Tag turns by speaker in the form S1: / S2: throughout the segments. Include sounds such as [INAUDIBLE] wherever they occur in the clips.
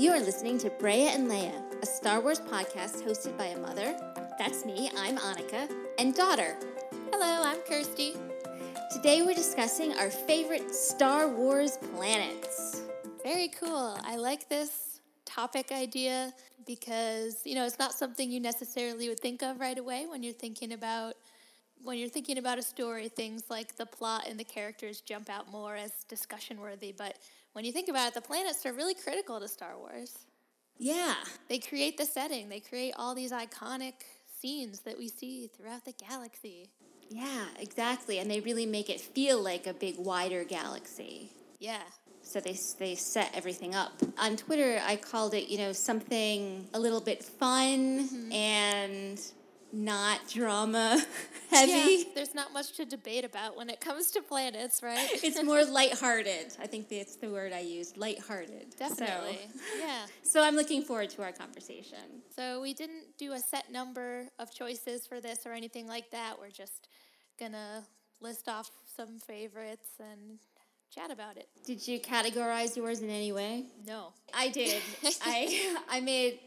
S1: You are listening to Brea and Leia, a Star Wars podcast hosted by a mother, that's me, I'm Annika, and daughter.
S2: Hello, I'm Kirsty.
S1: Today we're discussing our favorite Star Wars planets.
S2: Very cool. I like this topic idea because, you know, it's not something you necessarily would think of right away when you're thinking about when you're thinking about a story, things like the plot and the characters jump out more as discussion worthy, but when you think about it, the planets are really critical to Star Wars.
S1: Yeah.
S2: They create the setting, they create all these iconic scenes that we see throughout the galaxy.
S1: Yeah, exactly. And they really make it feel like a big, wider galaxy.
S2: Yeah.
S1: So they, they set everything up. On Twitter, I called it, you know, something a little bit fun mm-hmm. and not drama [LAUGHS] heavy.
S2: Yeah, there's not much to debate about when it comes to planets, right? [LAUGHS]
S1: it's more lighthearted. I think that's the word I used, lighthearted.
S2: Definitely. So, yeah. [LAUGHS]
S1: So I'm looking forward to our conversation.
S2: So we didn't do a set number of choices for this or anything like that. We're just going to list off some favorites and chat about it.
S1: Did you categorize yours in any way?
S2: No.
S1: I did. I I made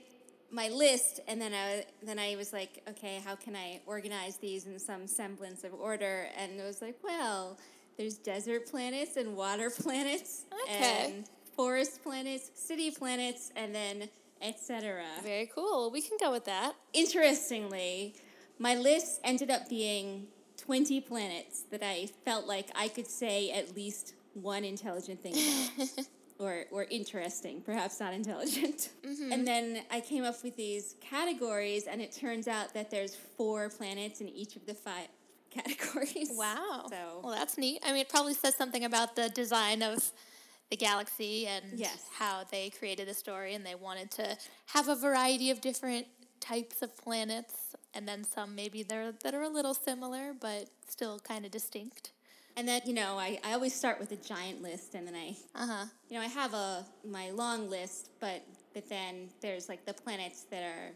S1: my list, and then I then I was like, okay, how can I organize these in some semblance of order? And it was like, well, there's desert planets and water [LAUGHS] planets,
S2: okay.
S1: and forest planets, city planets, and then etc.
S2: Very cool. We can go with that.
S1: Interestingly, my list ended up being 20 planets that I felt like I could say at least one intelligent thing about. [LAUGHS] or, or interesting, perhaps not intelligent. Mm-hmm. And then I came up with these categories, and it turns out that there's four planets in each of the five [LAUGHS] categories.
S2: Wow. So, well, that's neat. I mean, it probably says something about the design of the galaxy and
S1: yes.
S2: how they created the story, and they wanted to have a variety of different types of planets, and then some maybe they're, that are a little similar, but still kind of distinct.
S1: And then, you know, I, I always start with a giant list and then I,
S2: uh-huh.
S1: you know, I have a, my long list, but, but then there's like the planets that are,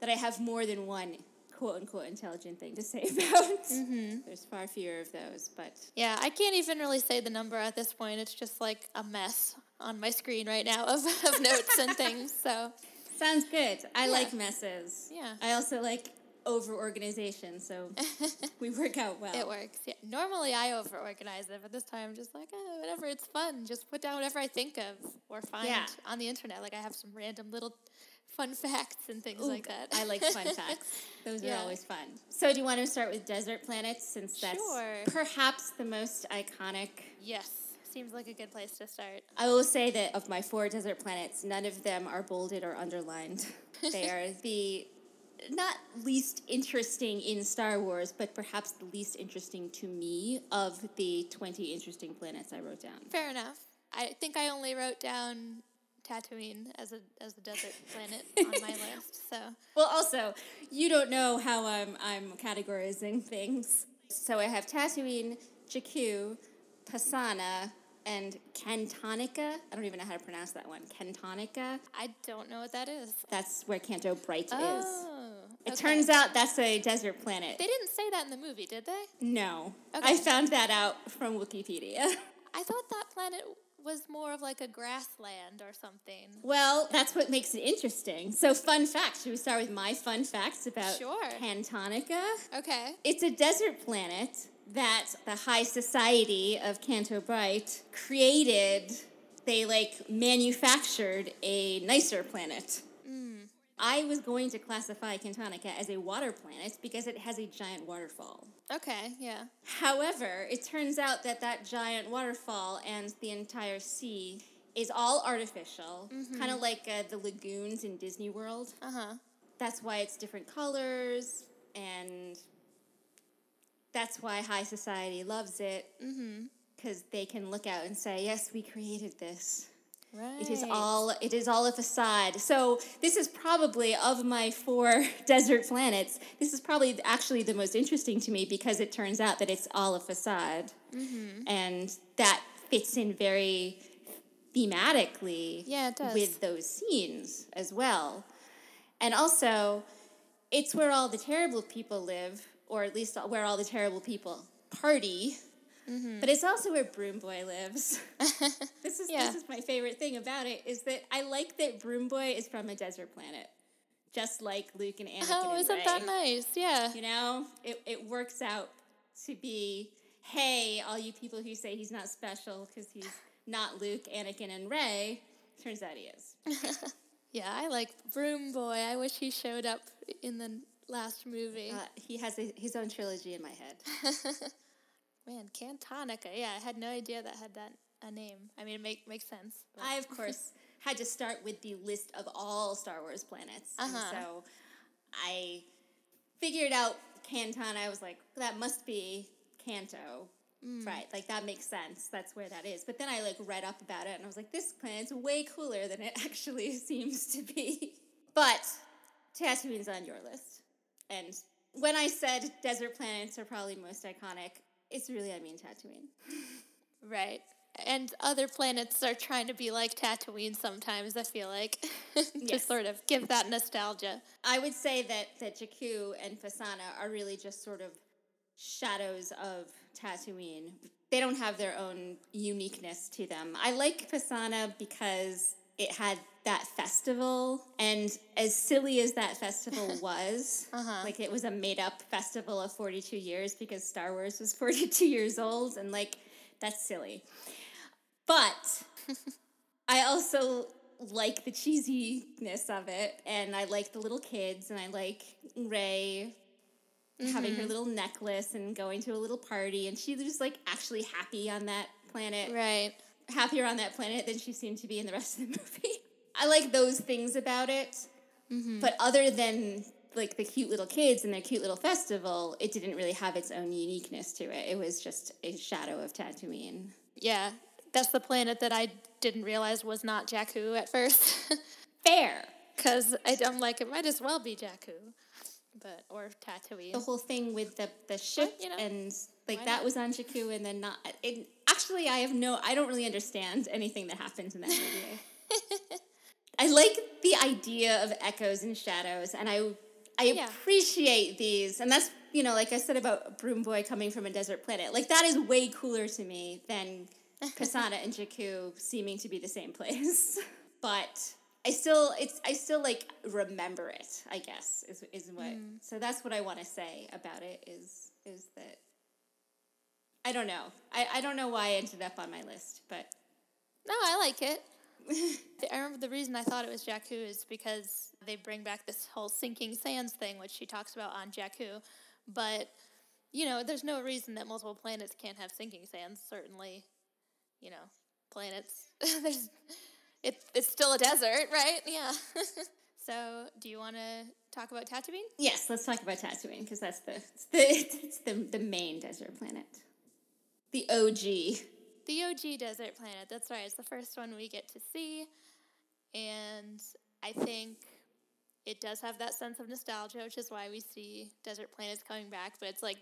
S1: that I have more than one quote unquote intelligent thing to say [LAUGHS] about.
S2: Mm-hmm.
S1: There's far fewer of those, but.
S2: Yeah, I can't even really say the number at this point. It's just like a mess on my screen right now of, of notes and things, so.
S1: Sounds good. I yeah. like messes.
S2: Yeah.
S1: I also like over organization, so [LAUGHS] we work out well.
S2: It works. Yeah. Normally I over organize it, but this time I'm just like, oh, whatever, it's fun. Just put down whatever I think of or find
S1: yeah.
S2: on the internet. Like I have some random little fun facts and things
S1: Ooh,
S2: like that.
S1: I like fun [LAUGHS] facts. Those yeah. are always fun. So do you want to start with desert planets since that's
S2: sure.
S1: perhaps the most iconic?
S2: Yes. Seems like a good place to start.
S1: I will say that of my four desert planets, none of them are bolded or underlined. [LAUGHS] they are the not least interesting in Star Wars, but perhaps the least interesting to me of the 20 interesting planets I wrote down.
S2: Fair enough. I think I only wrote down Tatooine as a as a desert planet [LAUGHS] on my list. So
S1: well, also you don't know how I'm I'm categorizing things. So I have Tatooine, Jakku, Pasaana, and Cantonica. I don't even know how to pronounce that one. Cantonica.
S2: I don't know what that is.
S1: That's where Canto Bight
S2: oh.
S1: is. It okay. turns out that's a desert planet.
S2: They didn't say that in the movie, did they?
S1: No. Okay. I found that out from Wikipedia. [LAUGHS]
S2: I thought that planet was more of like a grassland or something.
S1: Well, that's what makes it interesting. So, fun facts. Should we start with my fun facts about
S2: sure.
S1: Cantonica?
S2: Okay.
S1: It's a desert planet that the high society of Canto Bight created. They like manufactured a nicer planet. I was going to classify Cantonica as a water planet because it has a giant waterfall.
S2: Okay, yeah.
S1: However, it turns out that that giant waterfall and the entire sea is all artificial, mm-hmm. kind of like uh, the lagoons in Disney World.
S2: Uh huh.
S1: That's why it's different colors, and that's why high society loves it. Because
S2: mm-hmm.
S1: they can look out and say, "Yes, we created this."
S2: Right.
S1: It is all it is all a facade. So this is probably of my four [LAUGHS] desert planets. This is probably actually the most interesting to me because it turns out that it's all a facade,
S2: mm-hmm.
S1: and that fits in very thematically
S2: yeah,
S1: with those scenes as well. And also, it's where all the terrible people live, or at least where all the terrible people party But it's also where Broom Boy lives. [LAUGHS] this is
S2: Yeah.
S1: this is my favorite thing about it is that I like that Broom Boy is from a desert planet, just like Luke and Anakin.
S2: Oh,
S1: and
S2: isn't
S1: Rey.
S2: that nice? Yeah.
S1: You know, it it works out to be hey, all you people who say he's not special because he's not Luke, Anakin, and Rey. Turns out he is. [LAUGHS]
S2: Yeah, I like Broom Boy. I wish he showed up in the last movie.
S1: Uh, he has a, his own trilogy in my head. [LAUGHS]
S2: Man, Cantonica. Yeah, I had no idea that had that a name. I mean, it make makes sense. But.
S1: I, of [LAUGHS] course, had to start with the list of all Star Wars planets. And
S2: Uh-huh.
S1: so I figured out Canton. I was like, that must be Kanto.
S2: Mm.
S1: Right, like that makes sense. That's where that is. But then I like read up about it and I was like, this planet's way cooler than it [LAUGHS] actually seems to be. But Tatooine's on your list. And when I said desert planets are probably most iconic, it's really, I mean Tatooine. [LAUGHS]
S2: Right. And other planets are trying to be like Tatooine sometimes, I feel like, [LAUGHS] to
S1: Yes.
S2: sort of give that nostalgia.
S1: I would say that that Jakku and Pasaana are really just sort of shadows of Tatooine. They don't have their own uniqueness to them. I like Fasana because it had that festival, and as silly as that festival [LAUGHS] was, uh-huh. like it was a made up festival of 42 years because Star Wars was [LAUGHS] 42 years old, and like that's silly. But [LAUGHS] I also like the cheesiness of it, and I like the little kids, and I like Rey having her mm-hmm. little necklace and going to a little party, and she's just like actually happy on that planet,
S2: Right.
S1: Happier on that planet than she seemed to be in the rest of the [LAUGHS] movie. I like those things about it, mm-hmm. but other than like the cute little kids and their cute little festival, it didn't really have its own uniqueness to it. It was just a shadow of Tatooine.
S2: Yeah. That's the planet that I didn't realize was not Jakku at first. [LAUGHS]
S1: Fair.
S2: Because I'm like, it might as well be Jakku. But, or Tatooine.
S1: the whole thing with the the ship
S2: you know,
S1: and like that
S2: not?
S1: was on Jakku and then not. It, actually, I have no. I don't really understand anything that happens in that movie. I like the idea of echoes and shadows, and I I
S2: Yeah.
S1: appreciate these, and that's you know, like I said about Broom Boy coming from a desert planet. Like that is way cooler to me than Pasaana and Jakku seeming to be the same place. [LAUGHS] but I still, it's I still like remember it. I guess is is what. Mm. So that's what I want to say about it. Is is that I don't know. I I don't know why I ended up on my list, but
S2: No, I like it. [LAUGHS] I remember the reason I thought it was Jakku is because they bring back this whole sinking sands thing, which she talks about on Jakku. But, you know, there's no reason that multiple planets can't have sinking sands. Certainly, you know, planets. [LAUGHS] there's, it, it's still a desert, right? Yeah. [LAUGHS] so, do you want to talk about Tatooine?
S1: yes, let's talk about Tatooine because that's the it's the it's the the main desert planet, the OG.
S2: The OG desert planet. That's right. It's the first one we get to see. And I think it does have that sense of nostalgia, which is why we see desert planets coming back. But it's like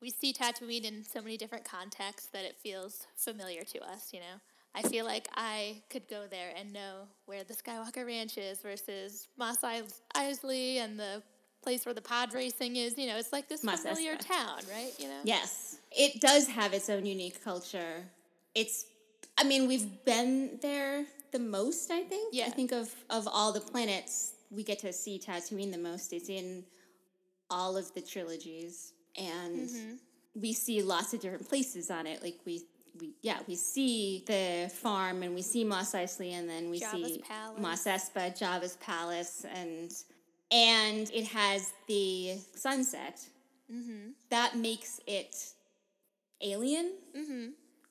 S2: we see Tatooine in so many different contexts that it feels familiar to us, you know? I feel like I could go there and know where the Skywalker Ranch is versus Mos Eis- Eisley and the place where the pod racing is. You know, it's like this familiar
S1: Espa.
S2: town, right? You know?
S1: Yes, it does have its own unique culture. It's, I mean, we've been there the most. I think.
S2: Yeah.
S1: I think of of all the planets, we get to see Tatooine the most. It's in all of the trilogies, and mm-hmm. we see lots of different places on it. Like we. We, yeah, we see the farm and we see Mos Eisley and then we
S2: Jabba's
S1: see
S2: palace.
S1: Mos Espa, Jabba's palace, and and it has the sunset. Mm-hmm. That makes it alien mm-hmm.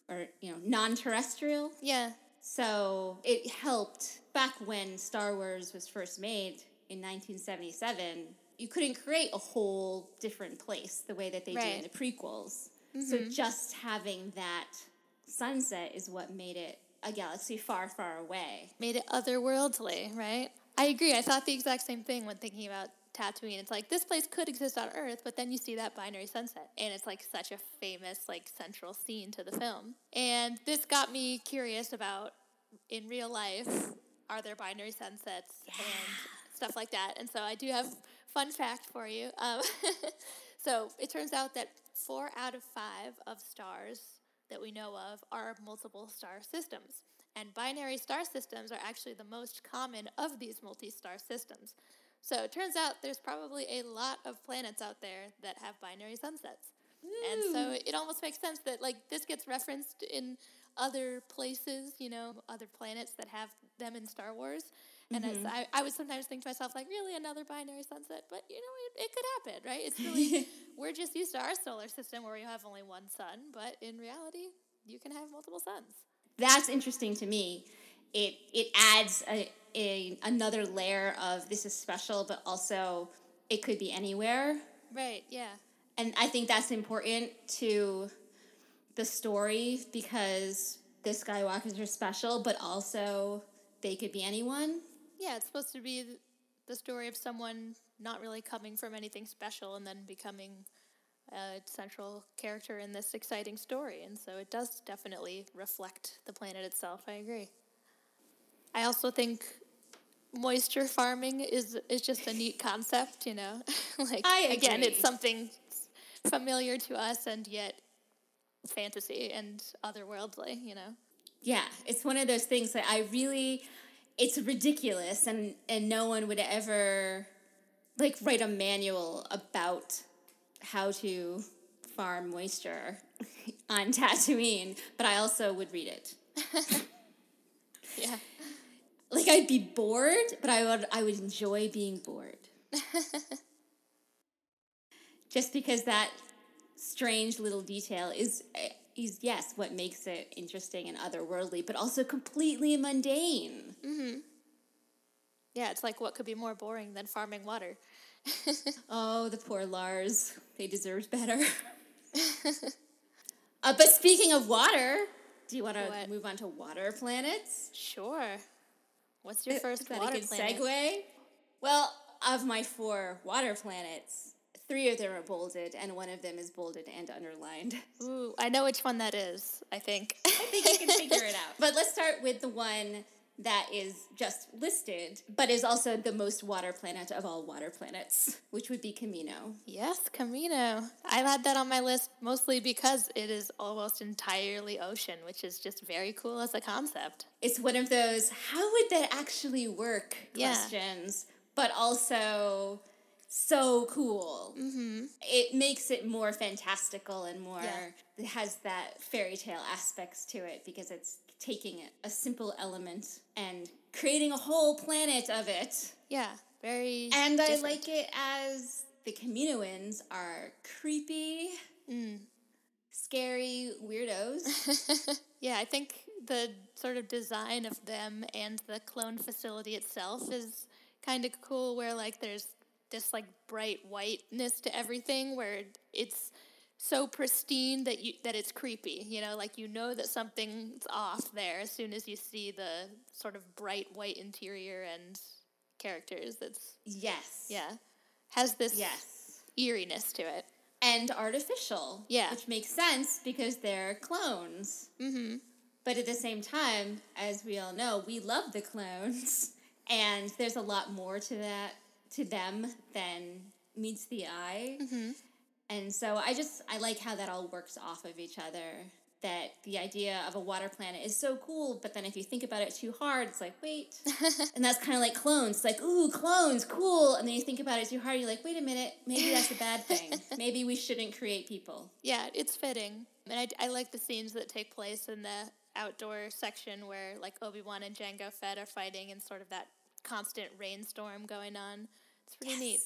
S1: or you know non-terrestrial.
S2: Yeah.
S1: So it helped back when Star Wars was first made in 1977. You couldn't create a whole different place the way that they do in the prequels. So mm-hmm. just having that sunset is what made it a galaxy far, far away.
S2: made it otherworldly, right? I agree. I thought the exact same thing when thinking about Tatooine. It's like this place could exist on Earth, but then you see that binary sunset, and it's like such a famous, like central scene to the film. And this got me curious about in real life, are there binary sunsets and stuff like that? And so I do have fun fact for you. Um, [LAUGHS] so it turns out that four out of five of stars that we know of are multiple star systems. And binary star systems are actually the most common of these multi star systems. So it turns out there's probably a lot of planets out there that have binary sunsets. And so it almost makes sense that like this gets referenced in other places, you know, other planets that have them in Star Wars. And as mm-hmm. I, I would sometimes think to myself, like, really another binary sunset? But you know, it, it could happen, right? It's really [LAUGHS] we're just used to our solar system where you have only one sun, but in reality, you can have multiple suns.
S1: That's interesting to me. It it adds a, a another layer of this is special, but also it could be anywhere.
S2: Right, yeah.
S1: And I think that's important to the story because the Skywalkers are special, but also they could be anyone.
S2: Yeah, it's supposed to be the story of someone not really coming from anything special and then becoming a central character in this exciting story. And so it does definitely reflect the planet itself. I agree. I also think moisture farming is is just a neat concept, you know. [LAUGHS] like
S1: I
S2: again, it's something familiar to us and yet fantasy and otherworldly, you know.
S1: Yeah, it's one of those things that I really it's ridiculous and and no one would ever like write a manual about how to farm moisture [LAUGHS] on Tatooine, but I also would read it. [LAUGHS]
S2: Yeah.
S1: Like I'd be bored, but I would I would enjoy being bored. [LAUGHS] Just because that strange little detail is eh, is yes what makes it interesting and otherworldly, but also completely mundane.
S2: Yeah, it's like what could be more boring than farming water? [LAUGHS]
S1: Oh, the poor Lars. They deserved better. [LAUGHS] uh, but speaking of water, do you want to move on to water planets?
S2: Sure. What's your first
S1: Is
S2: water planet?
S1: segue? Well, of my four water planets, three of them are bolded, and one of them is bolded and underlined.
S2: Ooh, I know which one that is. I think.
S1: I think you can figure it [LAUGHS] out. But let's start with the one that is just listed, but is also the most water planet of all water planets, which would be Camino.
S2: yes, Camino. I've had that on my list mostly because it is almost entirely ocean, which is just very cool as a concept.
S1: It's one of those how would that actually work
S2: Yeah.
S1: questions, but also so cool. Mm-hmm. It makes it more fantastical and more,
S2: Yeah.
S1: it has that fairy tale aspects to it because it's taking it, a simple element and creating a whole planet of it.
S2: Yeah, very.
S1: And I like it as the Caminoans are creepy,
S2: Mm.
S1: scary weirdos. [LAUGHS]
S2: yeah, I think the sort of design of them and the clone facility itself is kind of cool where like there's this like bright whiteness to everything where it's so pristine that you that it's creepy, you know, like you know that something's off there as soon as you see the sort of bright white interior and characters that's
S1: yes.
S2: yeah, has this
S1: Yes.
S2: eeriness to it.
S1: and artificial.
S2: Yeah.
S1: Which makes sense because they're clones.
S2: Mhm.
S1: But at the same time, as we all know, we love the clones. [LAUGHS] And there's a lot more to that to them than meets the eye.
S2: Mm-hmm.
S1: And so I just I like how that all works off of each other. That the idea of a water planet is so cool, but then if you think about it too hard, it's like, wait. [LAUGHS] and that's kind of like clones. It's like, ooh, clones, cool. And then you think about it too hard, you're like, wait a minute, maybe that's a bad thing. [LAUGHS] maybe we shouldn't create people.
S2: Yeah, it's fitting. And I, I like the scenes that take place in the outdoor section where like Obi-Wan and Jango Fett are fighting and sort of that constant rainstorm going on. It's pretty neat.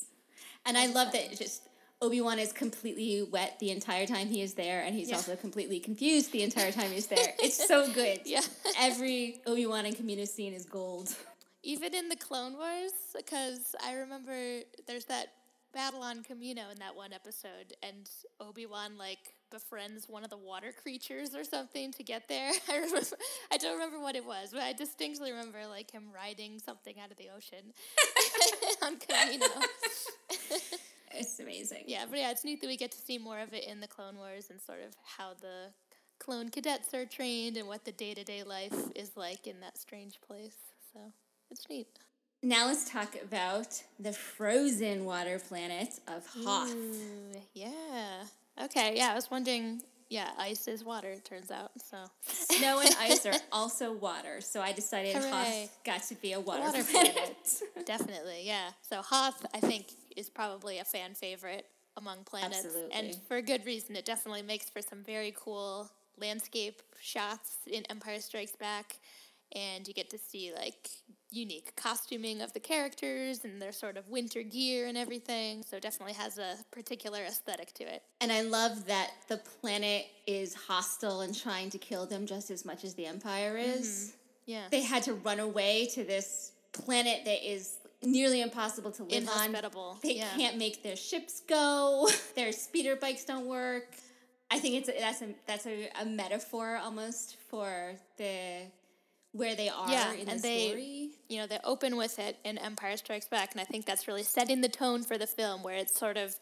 S1: And I love that it just Obi Wan is completely wet the entire time he is there, and he's
S2: Yeah.
S1: also completely confused the entire time he's there. It's so [LAUGHS] good.
S2: Yeah.
S1: Every Obi Wan and Camino scene is gold.
S2: Even in the Clone Wars, because I remember there's that battle on Camino in that one episode, and Obi-Wan like befriends one of the water creatures or something to get there. [LAUGHS] I remember, I don't remember what it was, but I distinctly remember like him riding something out of the ocean [LAUGHS] on Camino.
S1: It's amazing.
S2: Yeah, but yeah, it's neat that we get to see more of it in the Clone Wars and sort of how the clone cadets are trained and what the day to day life is like in that strange place. So it's neat.
S1: Now let's talk about the frozen water planet of Hoth.
S2: Ooh, yeah. Okay, yeah, I was wondering yeah, ice is water. It turns out. So
S1: Snow and [LAUGHS] ice are also water, so I decided
S2: Hooray.
S1: Hoth got to be a water,
S2: water
S1: planet.
S2: planet. Definitely, yeah. So Hoth, I think, is probably a fan favorite among planets, and for a good reason. It definitely makes for some very cool landscape shots in Empire Strikes Back, and you get to see like unique costuming of the characters and their sort of winter gear and everything. So it definitely has a particular aesthetic to it.
S1: And I love that the planet is hostile and trying to kill them just as much as the Empire is. Mm-hmm.
S2: Yeah.
S1: They had to run away to this planet that is nearly impossible to live on.
S2: Inhospitable.
S1: They
S2: yeah.
S1: can't make their ships go. [LAUGHS] Their speeder bikes don't work. I think it's a, that's a that's a, a metaphor almost for the where they are
S2: Yeah,
S1: in
S2: and
S1: the
S2: they-
S1: story.
S2: you know, they open with it in Empire Strikes Back, and I think that's really setting the tone for the film, where it's sort of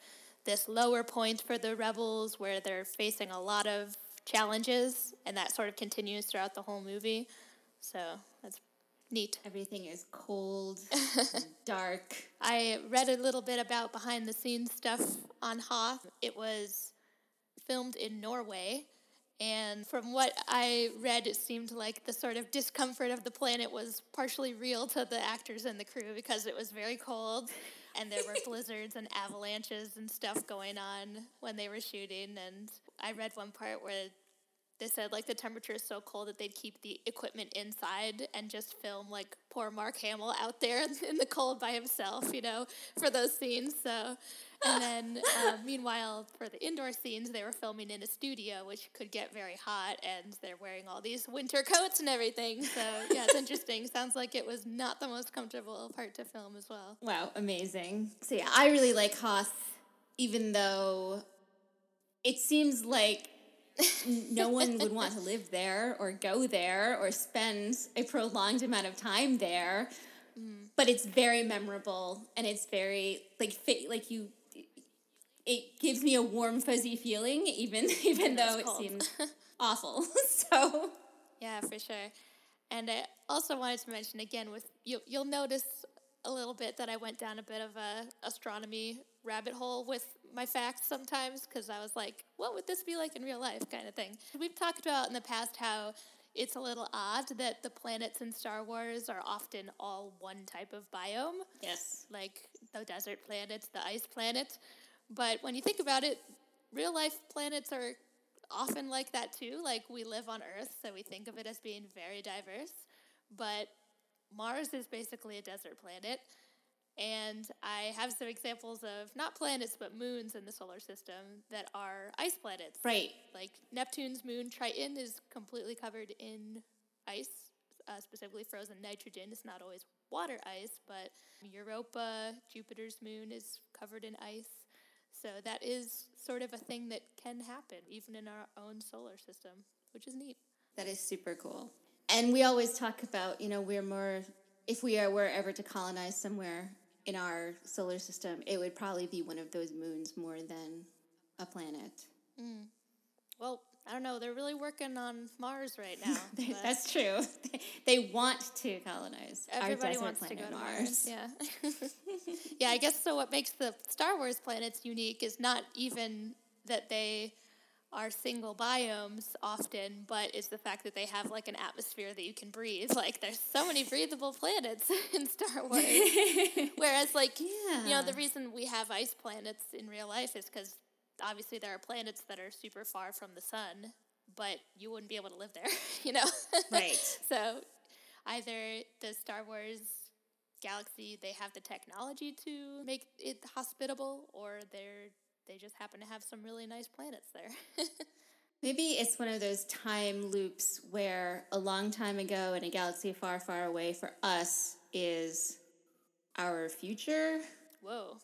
S2: this lower point for the rebels, where they're facing a lot of challenges, and that sort of continues throughout the whole movie. So that's neat.
S1: Everything is cold, [LAUGHS] dark.
S2: I read a little bit about behind the scenes stuff on Hoth. It was filmed in Norway. And from what I read, it seemed like the sort of discomfort of the planet was partially real to the actors and the crew because it was very cold and there were [LAUGHS] blizzards and avalanches and stuff going on when they were shooting. And I read one part where they said like the temperature is so cold that they'd keep the equipment inside and just film like poor Mark Hamill out there [LAUGHS] in the cold by himself, you know, for those scenes. So, and then uh, [LAUGHS] meanwhile for the indoor scenes, they were filming in a studio, which could get very hot, and they're wearing all these winter coats and everything. So yeah, it's [LAUGHS] interesting. Sounds like it was not the most comfortable part to film as well.
S1: Wow, amazing. So yeah, I really like Hoth, even though it seems like no one would want to live there or go there or spend a prolonged amount of time there. But it's very memorable and it's very like fit, like you. It gives me a warm fuzzy feeling, even [LAUGHS] even
S2: That's
S1: though it
S2: cold.
S1: seems [LAUGHS] awful. [LAUGHS] so
S2: Yeah, for sure. And I also wanted to mention again with you you'll notice a little bit that I went down a bit of a astronomy rabbit hole with my facts sometimes because I was like, what would this be like in real life kind of thing. We've talked about in the past how it's a little odd that the planets in Star Wars are often all one type of biome
S1: yes,
S2: like the desert planets, the ice planet. But when you think about it, real life planets are often like that too. Like we live on Earth, so we think of it as being very diverse. But Mars is basically a desert planet. And I have some examples of not planets, but moons in the solar system that are ice planets.
S1: right.
S2: Like Neptune's moon Triton is completely covered in ice, uh, specifically frozen nitrogen. It's not always water ice, but Europa, Jupiter's moon, is covered in ice. So that is sort of a thing that can happen even in our own solar system, which is neat.
S1: That is super cool. And we always talk about, you know, we're more, if we are, were ever to colonize somewhere in our solar system, it would probably be one of those moons more than a planet. Mm.
S2: Well, I don't know. They're really working on Mars right [LAUGHS] now.
S1: They- That's true. [LAUGHS] They want to colonize our
S2: Everybody
S1: desert
S2: wants to
S1: planet
S2: go to
S1: Mars.
S2: Mars. Yeah. [LAUGHS] yeah, I guess so. What makes the Star Wars planets unique is not even that they are single biomes often, but it's the fact that they have like an atmosphere that you can breathe. Like there's so many breathable planets [LAUGHS] in Star Wars. [LAUGHS] Whereas like you know the reason we have ice planets in real life is because obviously there are planets that are super far from the sun, but you wouldn't be able to live there. [LAUGHS] You know.
S1: Right.
S2: So either the Star Wars galaxy they have the technology to make it hospitable or they're they just happen to have some really nice planets there. [LAUGHS]
S1: Maybe it's one of those time loops where a long time ago in a galaxy far, far away for us is our future.
S2: Whoa.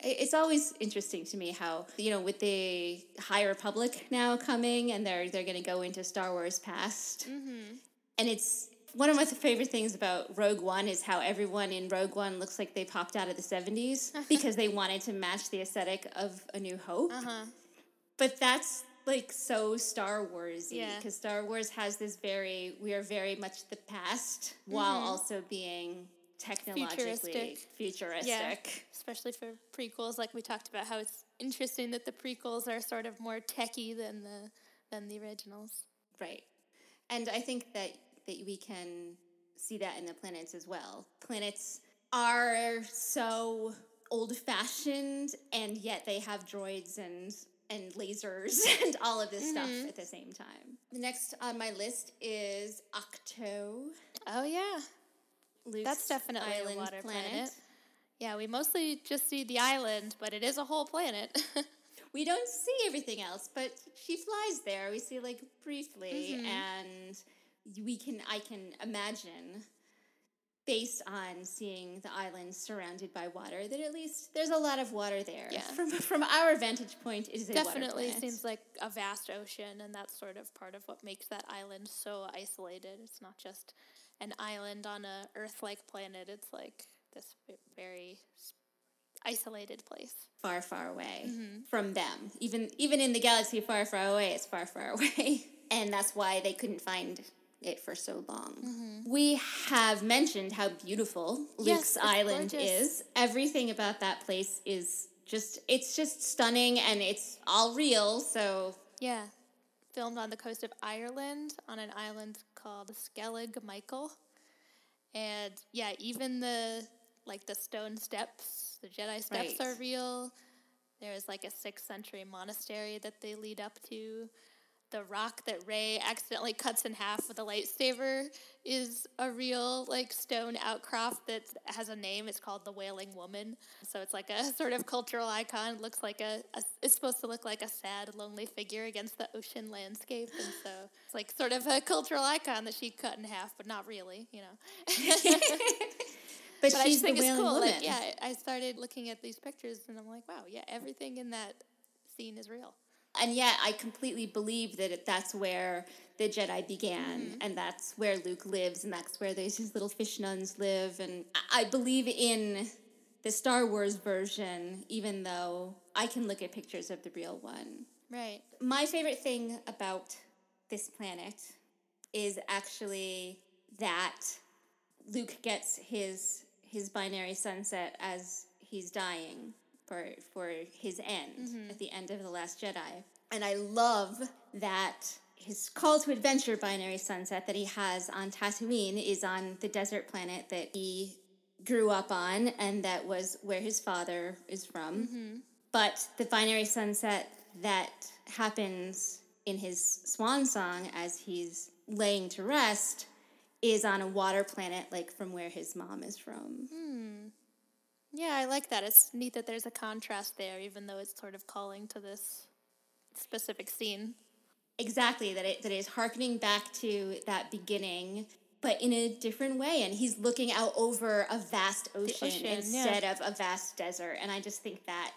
S1: It's always interesting to me how you know with the High Republic now coming and they're they're going to go into Star Wars past,
S2: Mm-hmm.
S1: and it's one of my favorite things about Rogue One is how everyone in Rogue One looks like they popped out of the seventies [LAUGHS] because they wanted to match the aesthetic of A New Hope.
S2: Uh-huh.
S1: But that's like so Star Wars
S2: Yeah.
S1: because Star Wars has this very we are very much the past while
S2: Mm-hmm.
S1: also being technologically futuristic. futuristic.
S2: Yeah, especially for prequels, like we talked about, how it's interesting that the prequels are sort of more techy than the than the originals.
S1: Right, and I think that that we can see that in the planets as well. Planets are so old fashioned, and yet they have droids and and lasers [LAUGHS] and all of this mm-hmm. stuff at the same time. The next on my list is Ahch-To.
S2: Oh yeah, Luke's that's definitely a water planet. planet. Yeah, we mostly just see the island, but it is a whole planet. [LAUGHS]
S1: we don't see everything else, but she flies there. We see like briefly, mm-hmm. and we can I can imagine based on seeing the island surrounded by water that at least there's a lot of water there. Yeah. From from our vantage point, it is
S2: definitely seems like a vast ocean, and that's sort of part of what makes that island so isolated. It's not just an island on a Earth-like planet. It's like this very isolated place,
S1: far, far away mm-hmm. from them. Even even in the galaxy far, far away, it's far, far [LAUGHS] away, and that's why they couldn't find it for so long. Mm-hmm. We have mentioned how beautiful Luke's yes, Island gorgeous. is. Everything about that place is just it's just stunning and it's all real, so
S2: Yeah. Filmed on the coast of Ireland on an island called Skellig Michael. And yeah, even the like the stone steps, the Jedi steps right. are real. There is like a 6th century monastery that they lead up to the rock that Rey accidentally cuts in half with a lightsaber is a real like stone outcrop that has a name. It's called the Wailing Woman. So it's like a [LAUGHS] sort of cultural icon. It looks like a, a, it's supposed to look like a sad, lonely figure against the ocean landscape, and so it's like sort of a cultural icon that she cut in half, but not really, you know. [LAUGHS]
S1: but, but I think
S2: it's
S1: cool.
S2: Like, yeah, I started looking at these pictures and I'm like, wow, yeah, everything in that scene is real
S1: and yet I completely believe that that's where the Jedi began, mm-hmm. and that's where Luke lives, and that's where these little fish nuns live. And I believe in the Star Wars version, even though I can look at pictures of the real one.
S2: Right.
S1: My favorite thing about this planet is actually that Luke gets his his binary sunset as he's dying for for his end mm-hmm. at the end of the Last Jedi, and I love that his call to adventure binary sunset that he has on Tatooine is on the desert planet that he grew up on, and that was where his father is from. Mm-hmm. But the binary sunset that happens in his swan song as he's laying to rest is on a water planet, like from where his mom is from.
S2: Hmm. Yeah, I like that. It's neat that there's a contrast there, even though it's sort of calling to this specific scene.
S1: Exactly, that it that is harkening back to that beginning, but in a different way. And he's looking out over a vast ocean, ocean instead yeah. of a vast desert. And I just think that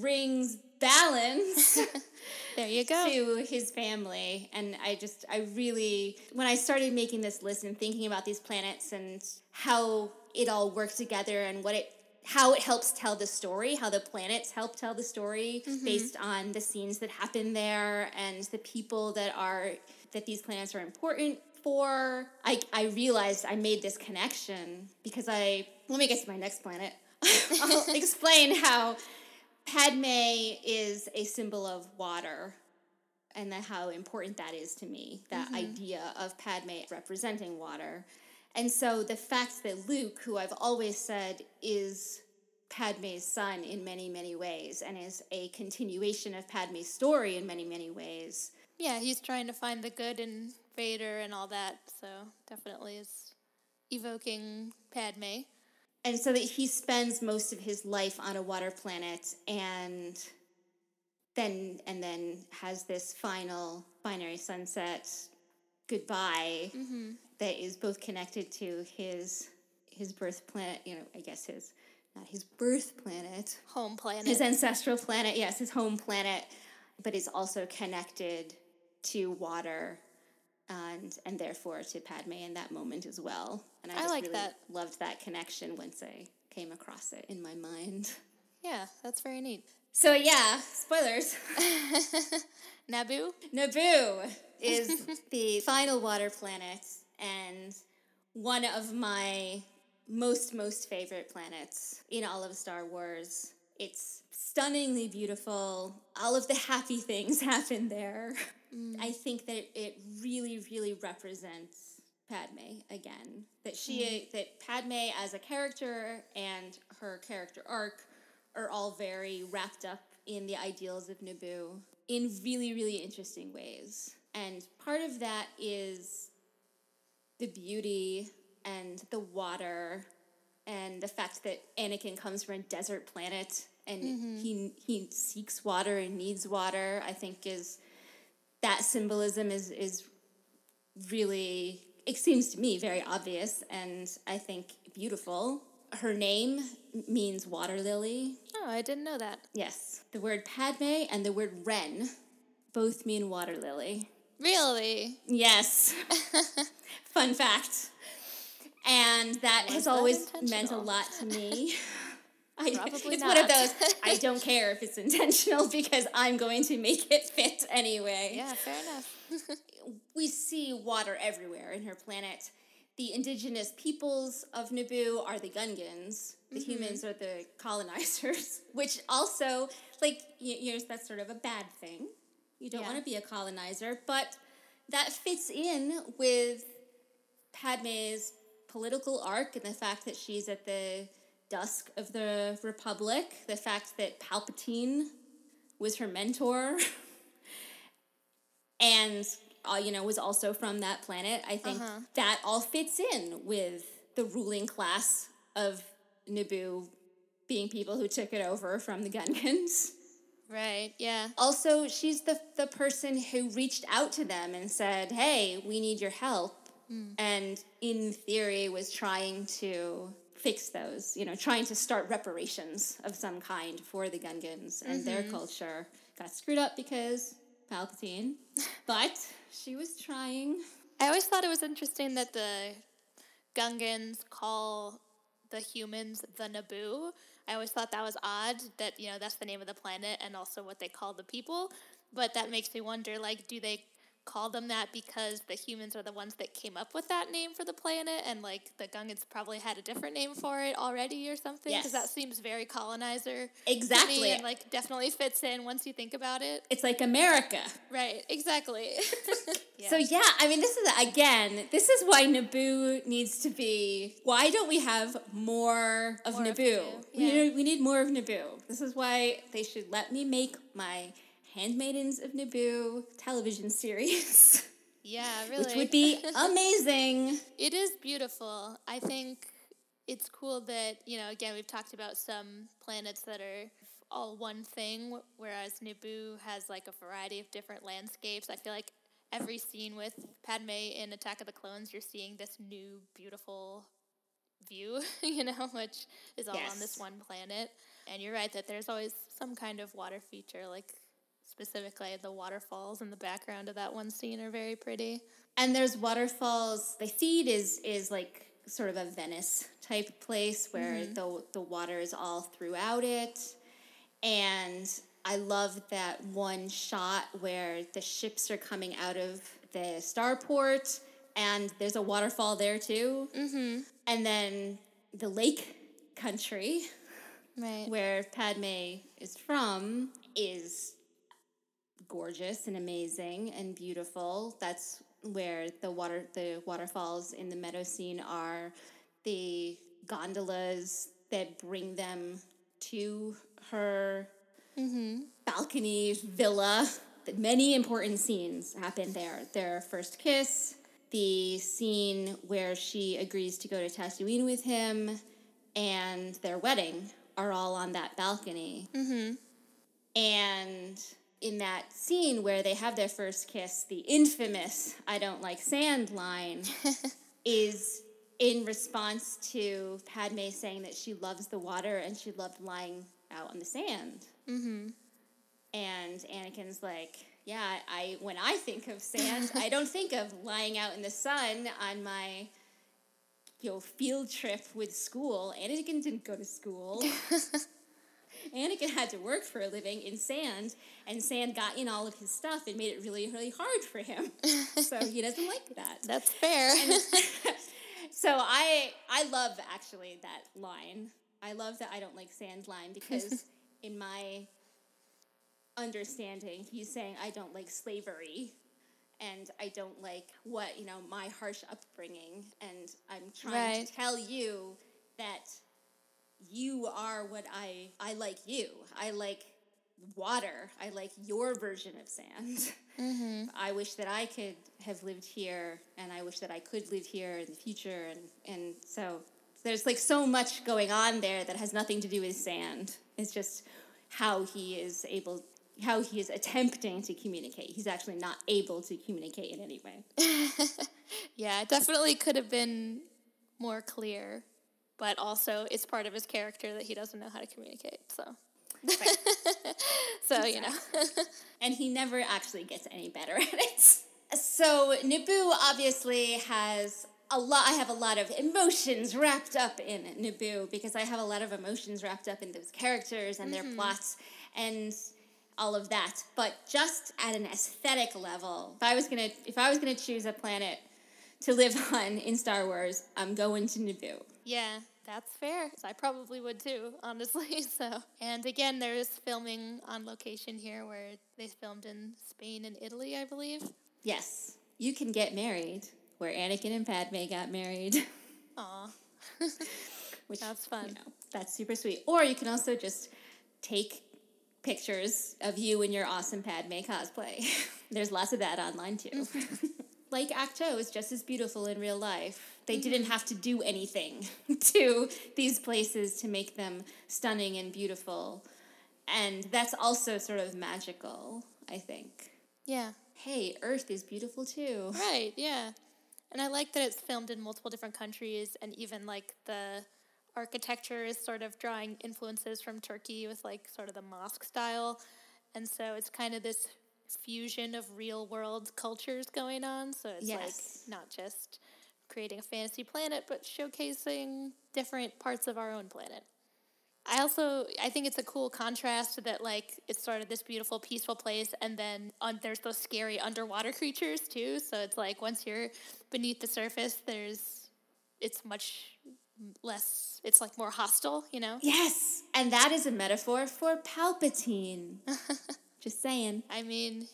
S1: brings balance [LAUGHS]
S2: there you go [LAUGHS]
S1: to his family and i just i really when i started making this list and thinking about these planets and how it all worked together and what it how it helps tell the story, how the planets help tell the story mm-hmm. based on the scenes that happen there and the people that are that these planets are important for. I I realized I made this connection because I let me get to my next planet. [LAUGHS] I'll [LAUGHS] explain how Padme is a symbol of water and then how important that is to me, that mm-hmm. idea of Padme representing water. And so the fact that Luke, who I've always said is Padme's son in many, many ways and is a continuation of Padme's story in many, many ways.
S2: Yeah, he's trying to find the good in Vader and all that, so definitely is evoking Padme.
S1: And so that he spends most of his life on a water planet and then and then has this final binary sunset goodbye mm-hmm that is both connected to his his birth planet, you know, I guess his not his birth planet,
S2: home planet,
S1: his ancestral planet, yes, his home planet, but is also connected to water and and therefore to Padme in that moment as well. And I, I like really that. loved that connection once I came across it in my mind.
S2: Yeah, that's very neat.
S1: So yeah, spoilers. [LAUGHS]
S2: Naboo.
S1: Naboo is [LAUGHS] the final water planet and one of my most, most favorite planets in all of Star Wars. It's stunningly beautiful. All of the happy things [LAUGHS] happen there. Mm. I think that it really, really represents Padme again. That she, mm. that Padme as a character and her character arc are all very wrapped up in the ideals of Naboo in really, really interesting ways. And part of that is the beauty and the water and the fact that Anakin comes from a desert planet and mm-hmm. he he seeks water and needs water, I think is that symbolism is is really it seems to me very obvious and I think beautiful. Her name means water lily.
S2: Oh, I didn't know that.
S1: Yes. The word Padme and the word Ren both mean water lily.
S2: Really?
S1: Yes. [LAUGHS] Fun fact. And that
S2: Was
S1: has
S2: that
S1: always meant a lot to me. [LAUGHS] I,
S2: Probably
S1: it's one of those, I [LAUGHS] don't care if it's intentional because I'm going to make it fit anyway.
S2: Yeah, fair enough.
S1: We see water everywhere in her planet. The indigenous peoples of Naboo are the Gungans. The
S2: Mm-hmm.
S1: humans are the colonizers, which also, like, you, you know, that's sort of a bad thing. You don't
S2: Yeah.
S1: want to be a colonizer, but that fits in with Padme's political arc and the fact that she's at the dusk of the Republic, the fact that Palpatine was her mentor, [LAUGHS] and uh, you know was also from that planet. I think
S2: Uh-huh.
S1: that all fits in with the ruling class of Naboo being people who took it over from the Gungans.
S2: Right, yeah.
S1: Also, she's the the person who reached out to them and said, "Hey, we need your help." Hmm. And in theory was trying to fix those, you know, trying to start reparations of some kind for the Gungans and their mm-hmm. culture. Got screwed up because Palpatine, [LAUGHS] but she was trying.
S2: I always thought it was interesting that the Gungans call the humans the Naboo. I always thought that was odd that, you know, that's the name of the planet and also what they call the people. But that makes me wonder, like, do they call them that because the humans are the ones that came up with that name for the planet and, like, the Gungans probably had a different name for it already or something? Because
S1: Yes.
S2: that seems very colonizer.
S1: Exactly.
S2: and, like, definitely fits in once you think about it.
S1: It's like America.
S2: Right, exactly. Yeah. [LAUGHS]
S1: So yeah, I mean, this is again, this is why Naboo needs to be. Why don't we have more of
S2: More of
S1: Naboo?
S2: Naboo,
S1: We,
S2: yeah.
S1: need, we need more of Naboo. This is why they should let me make my Handmaidens of Naboo television series,
S2: yeah, [LAUGHS] really.
S1: which would be amazing. [LAUGHS]
S2: It is beautiful. I think it's cool that, you know, again, we've talked about some planets that are all one thing, whereas Naboo has like a variety of different landscapes. I feel like every scene with Padme in Attack of the Clones, you're seeing this new, beautiful view, [LAUGHS] you know, which is all on this one planet. And you're right that there's always some kind of water feature, like specifically the waterfalls in the background of that one scene are very pretty.
S1: And there's waterfalls. The Theed is is like sort of a Venice type place where the the water is all throughout it. And I love that one shot where the ships are coming out of the starport and there's a waterfall there too. Mm-hmm. And then the lake country
S2: Right.
S1: where Padme is from is gorgeous and amazing and beautiful. That's where the water the waterfalls in the meadow scene are the gondolas that bring them to her mm-hmm. balcony villa. Many important scenes happen there. Their first kiss, the scene where she agrees to go to Tatooine with him, and their wedding are all on that balcony. Mm-hmm. And in that scene where they have their first kiss, the infamous I don't like sand line [LAUGHS] is in response to Padme saying that she loves the water and she loved lying out on the sand. Mm-hmm. And Anakin's like, yeah, I when I think of sand, I don't think of [LAUGHS] lying out in the sun on my you know, field trip with school. Anakin didn't go to school. [LAUGHS] Anakin had to work for a living in sand, and sand got in all of his stuff and made it really, really hard for him. [LAUGHS] so he doesn't like that.
S2: That's fair. [LAUGHS]
S1: so I I love actually that line. I love that I don't like sand line because [LAUGHS] in my understanding, he's saying I don't like slavery and I don't like what, you know, my harsh upbringing and I'm trying
S2: Right.
S1: to tell you that you are what I I like you. I like water. I like your version of sand. [LAUGHS] Mm-hmm. I wish that I could have lived here and I wish that I could live here in the future and and so there's like so much going on there that has nothing to do with sand. It's just how he is able how he is attempting to communicate. He's actually not able to communicate in any way. [LAUGHS]
S2: Yeah, it definitely could have been more clear, but also it's part of his character that he doesn't know how to communicate. So, [LAUGHS] so you know, [LAUGHS]
S1: and he never actually gets any better at it. So Naboo obviously has a lot. I have a lot of emotions wrapped up in Naboo because I have a lot of emotions wrapped up in those characters and their mm-hmm. plots and all of that. But just at an aesthetic level, if I was gonna, if I was gonna choose a planet to live [LAUGHS] on in Star Wars, I'm going to Naboo.
S2: Yeah, that's fair. I probably would too, honestly. [LAUGHS] So, and again, there's filming on location here where they filmed in Spain and Italy, I believe.
S1: Yes, you can get married where Anakin and Padme got married. [LAUGHS]
S2: Aw, [LAUGHS]
S1: which
S2: That's fun.
S1: You know, that's super sweet. Or you can also just take pictures of you in your awesome Padme cosplay. There's lots of that online too. like Ahch-To is just as beautiful in real life. They didn't mm-hmm. have to do anything [LAUGHS] to these places to make them stunning and beautiful. And that's also sort of magical, I think.
S2: yeah,
S1: Hey, Earth is beautiful too.
S2: right, yeah. And I like that it's filmed in multiple different countries, and even like the architecture is sort of drawing influences from Turkey with like sort of the mosque style. And so it's kind of this fusion of real world cultures going on. So it's
S1: Yes.
S2: like not just creating a fantasy planet, but showcasing different parts of our own planet. I also I think it's a cool contrast that like it's sort of this beautiful peaceful place and then on, there's those scary underwater [LAUGHS] creatures too. So it's like once you're beneath the surface, there's it's much less. It's like more hostile, you know.
S1: Yes, and that is a metaphor for Palpatine. [LAUGHS] Just saying.
S2: I mean,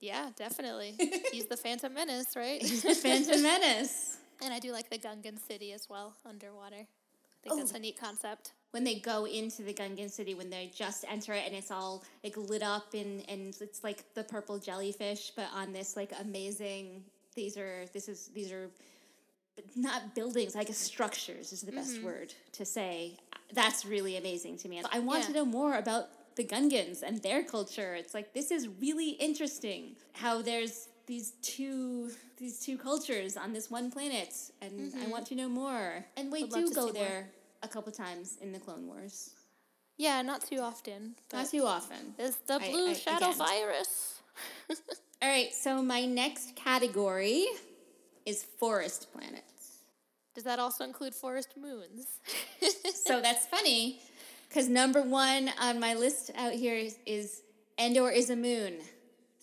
S2: yeah, definitely. [LAUGHS] He's the Phantom Menace, right?
S1: He's the Phantom Menace.
S2: And I do like the Gungan city as well, underwater. I think that's
S1: Oh.
S2: a neat concept.
S1: When they go into the Gungan city, when they just enter it and it's all like lit up and, and it's like the purple jellyfish, but on this like amazing these are this is these are not buildings, I guess structures is the best mm-hmm. word to say. That's really amazing to me. I want to know more about the Gungans and their culture. It's like this is really interesting how there's these two these two cultures on this one planet and I mm-hmm. want to know more. And we
S2: Would
S1: do go
S2: see more.
S1: there a couple times in the Clone Wars.
S2: Yeah, not too often.
S1: Not too often.
S2: there's the
S1: I-
S2: blue
S1: I-
S2: shadow
S1: again.
S2: virus. [LAUGHS]
S1: All right, so my next category is forest planets.
S2: Does that also include forest moons? [LAUGHS]
S1: So that's funny because number one on my list out here is, is Endor is a moon.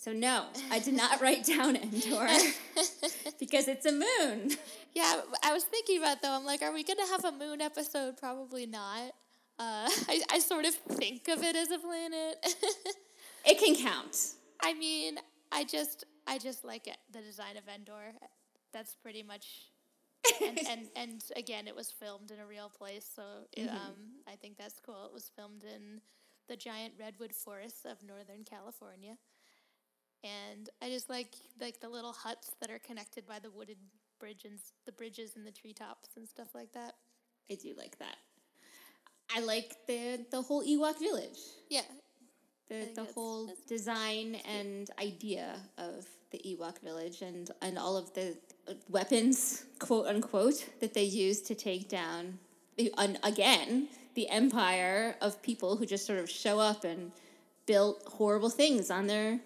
S1: So no, I did not write down Endor [LAUGHS] because it's a moon.
S2: yeah, I was thinking about though. I'm like, are we gonna have a moon episode? Probably not. Uh, [LAUGHS] I, I sort of think of it as a planet. [LAUGHS]
S1: It can count.
S2: I mean, I just I just like it, the design of Endor. That's pretty much. and, and and again, it was filmed in a real place, so it, um, I think that's cool. It was filmed in the giant redwood forests of Northern California, and I just like like the little huts that are connected by the wooded bridge and the bridges and the treetops and stuff like that.
S1: I do like that. I like the the whole Ewok village.
S2: Yeah,
S1: The, the
S2: that's-
S1: whole
S2: that's-
S1: design and idea of the Ewok village and, and all of the weapons, quote unquote, that they use to take down, the, un, again, the empire of people who just sort of show up and built horrible things on their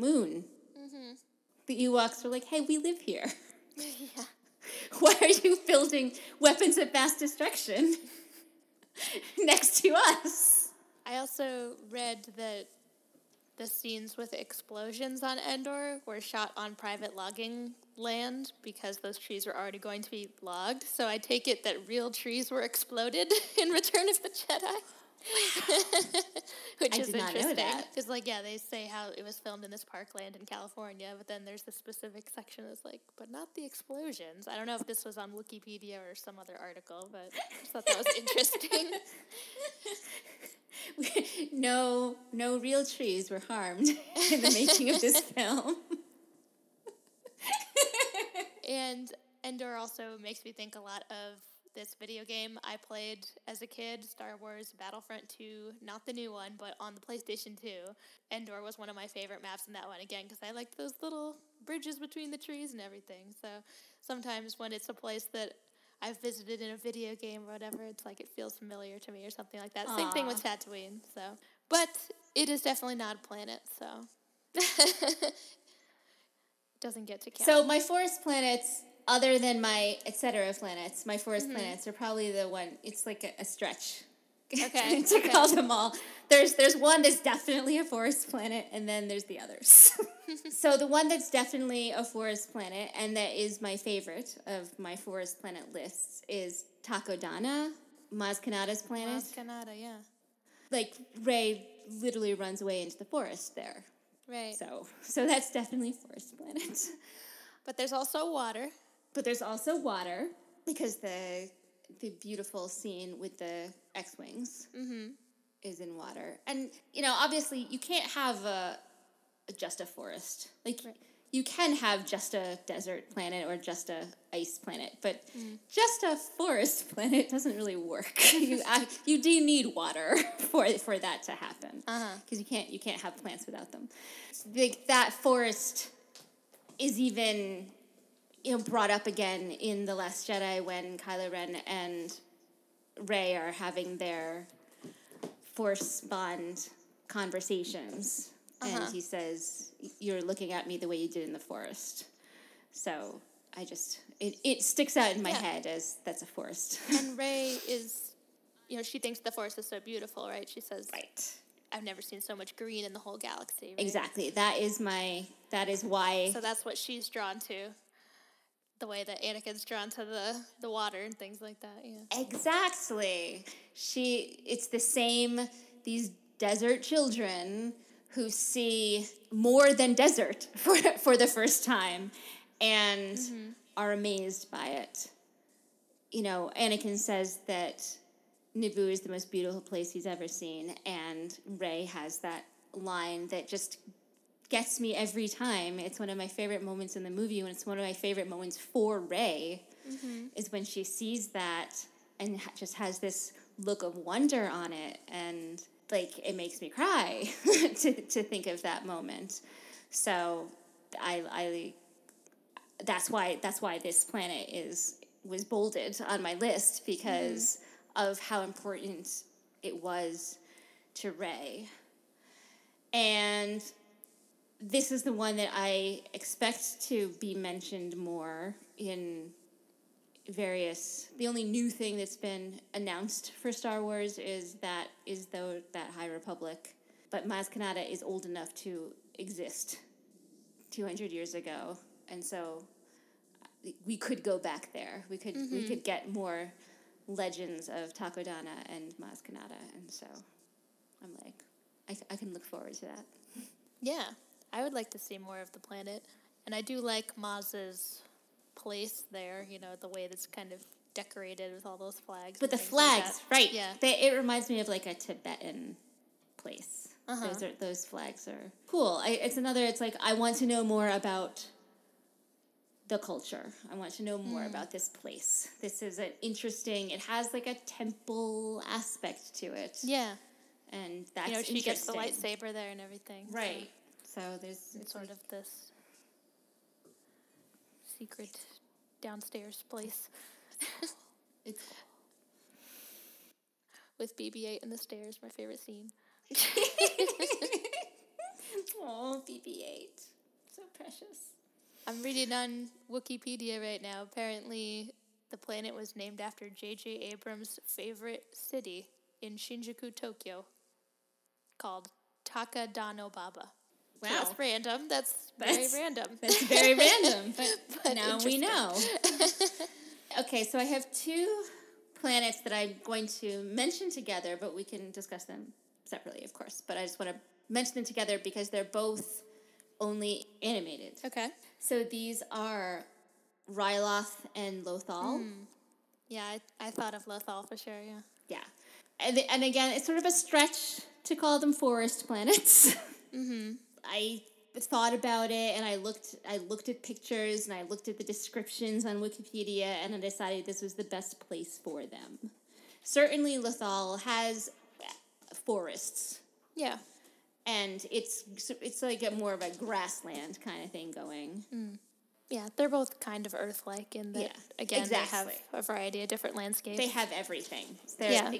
S1: moon.
S2: Mm-hmm.
S1: The Ewoks were like, hey, we live here. [LAUGHS]
S2: yeah. [LAUGHS]
S1: Why are you building weapons of mass destruction [LAUGHS] next to us?
S2: I also read that the scenes with explosions on Endor were shot on private logging land because those trees were already going to be logged. So I take it that real trees were exploded in Return of the Jedi. [LAUGHS] Which
S1: I
S2: is interesting. Because, like, yeah, they say how it was filmed in this parkland in California, but then there's this specific section that's like, but not the explosions. I don't know if this was on Wikipedia or some other article, but I thought that was interesting. [LAUGHS]
S1: no, no real trees were harmed [LAUGHS] in the making of this film.
S2: And Endor also makes me think a lot of this video game I played as a kid, Star Wars Battlefront 2, not the new one, but on the PlayStation 2. Endor was one of my favorite maps in that one again because I liked those little bridges between the trees and everything. So sometimes when it's a place that I've visited in a video game or whatever, it's like it feels familiar to me or something like that. Same thing with Tatooine. So, but it is definitely not a planet, so [LAUGHS] doesn't get to count.
S1: So my forest planets, other than my etc. planets, my forest
S2: Mm-hmm.
S1: planets are probably the one. It's like a, a stretch. [LAUGHS]
S2: Okay, [LAUGHS]
S1: to
S2: okay.
S1: call them all. There's there's one that's definitely a forest planet, and then there's the others. [LAUGHS] so the one that's definitely a forest planet, and that is my favorite of my forest planet lists, is Takodana, Maz Kanata's planet.
S2: Maz Kanata, yeah.
S1: Like Rey literally runs away into the forest there.
S2: Right.
S1: So so that's definitely forest planet.
S2: But there's also water.
S1: But there's also water. Because the the beautiful scene with the X wings mm-hmm. is in water, and you know obviously you can't have a, a just a forest. Like you can have just a desert planet or just a ice planet, but mm. just a forest [LAUGHS] planet doesn't really work. [LAUGHS] you I, you do need water [LAUGHS] for for that to happen. Uh-huh. Because you can't you can't have plants without them. Like that forest is even you know brought up again in the Last Jedi when Kylo Ren and Rey are having their Force bond conversations, and uh-huh. he says, "You're looking at me the way you did in the forest." So I just it, it sticks out in my
S2: Yeah.
S1: head as that's a forest. [LAUGHS]
S2: And Rey is, you know, she thinks the forest is so beautiful, right? She says,
S1: right.
S2: I've never seen so much green in the whole galaxy. Right?
S1: Exactly. That is my. That is why.
S2: So that's what she's drawn to. The way that Anakin's drawn to the, the water and things like that, yeah.
S1: Exactly. She it's the same these desert children who see more than desert [LAUGHS] for for the first time and mm-hmm. are amazed by it. You know, Anakin says that Naboo is the most beautiful place he's ever seen and Rey has that line that just gets me every time. It's one of my favorite moments in the movie, and it's one of my favorite moments for Rey, mm-hmm. is when she sees that and ha- just has this look of wonder on it, and like it makes me cry [LAUGHS] to to think of that moment. So I I that's why that's why this planet is was bolded on my list because mm-hmm. of how important it was to Rey. And this is the one that I expect to be mentioned more in various the only new thing that's been announced for Star Wars is that is though that High Republic. But Maz Kanata is old enough to exist 200 years ago. And so we could go back there. We could we mm-hmm. could get more legends of Takodana and Maz Kanata. And so I'm like I, I can look forward to that.
S2: Yeah, I would like to see more of the planet. And I do like Maz's place there, you know, the way that's kind of decorated with all those flags.
S1: But the
S2: things like
S1: flags, right?
S2: Yeah.
S1: They, it reminds me of like a Tibetan place.
S2: Uh-huh.
S1: Those are those flags are cool. I, it's another. It's like I want to know more about the culture. I want to know more
S2: Mm.
S1: about this place. This is an interesting. It has like a temple aspect to it,
S2: Yeah.
S1: and that's
S2: You know, she gets the lightsaber there and everything.
S1: right? So there's
S2: It's sort of this secret downstairs place [LAUGHS]
S1: it's
S2: with BB-8 and the stairs, my favorite scene. [LAUGHS]
S1: oh BB-8, so precious.
S2: I'm reading on Wikipedia right now. Apparently, the planet was named after J.J. Abrams' favorite city in Shinjuku, Tokyo, called Takodano So
S1: Wow.
S2: that's random. That's, very random.
S1: That's very random, but, [LAUGHS]
S2: But
S1: now we know. [LAUGHS] okay, so I have two planets that I'm going to mention together, but we can discuss them separately, of course. But I just want to mention them together because they're both only animated.
S2: okay.
S1: So these are Ryloth and Lothal.
S2: Yeah, I, I thought of Lothal for sure, yeah.
S1: Yeah. And, and again, it's sort of a stretch to call them forest planets. [LAUGHS]
S2: Mm-hmm.
S1: I thought about it and I looked I looked at pictures and I looked at the descriptions on Wikipedia and I decided this was the best place for them. Certainly Lothal has forests
S2: Yeah.
S1: and it's it's like a more of a grassland kind of thing going.
S2: Yeah, they're both kind of Earth-like in that,
S1: Yeah,
S2: again, they have a variety of different landscapes.
S1: They have everything. They're,
S2: Yeah.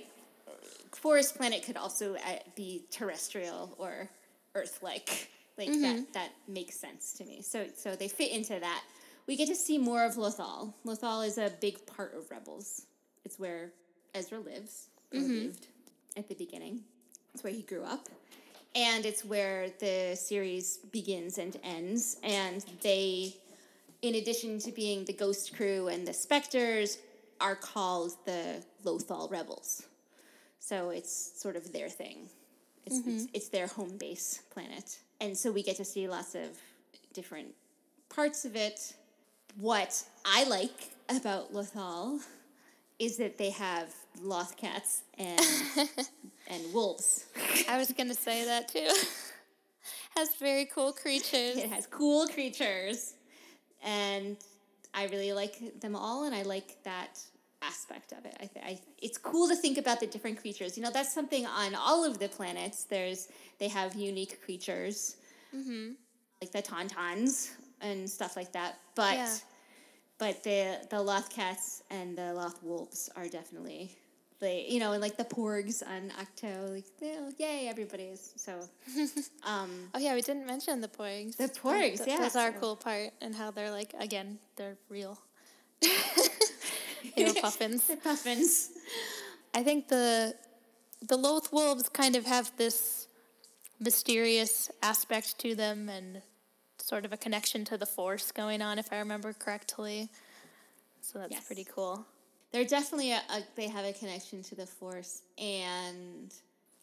S1: forest planet could also uh, be terrestrial or Earth-like. Like
S2: Mm-hmm.
S1: that, that makes sense to me. So, so they fit into that. We get to see more of Lothal. Lothal is a big part of Rebels. It's where Ezra lives,
S2: Mm-hmm.
S1: lived at the beginning. It's where he grew up, and it's where the series begins and ends. And they, in addition to being the Ghost Crew and the Spectres, are called the Lothal Rebels. So it's sort of their thing. It's, it's, mm-hmm. it's their home base planet. And so we get to see lots of different parts of it. What I like about Lothal is that they have loth cats and [LAUGHS] and wolves.
S2: I was going to say that too. [LAUGHS] has very cool creatures.
S1: It has cool creatures, and I really like them all, and I like that aspect of it. I, th- I it's cool to think about the different creatures. You know, that's something on all of the planets. There's they have unique creatures, like the tauntauns and stuff like that. But
S2: Yeah.
S1: but the the loth cats and the loth wolves are definitely. They, you know, and like the porgs on Ahch-To, like, oh, yay, everybody's so. [LAUGHS] Um,
S2: Oh yeah, we didn't mention the porgs.
S1: The porgs, yeah.
S2: that's our cool part, and how they're like again, they're real. [LAUGHS] you [LAUGHS] know, puffins.
S1: The puffins.
S2: I think the the Loth wolves kind of have this mysterious aspect to them, and sort of a connection to the Force going on, if I remember correctly. So that's
S1: Yes.
S2: pretty cool.
S1: They're definitely a, a they have a connection to the force, and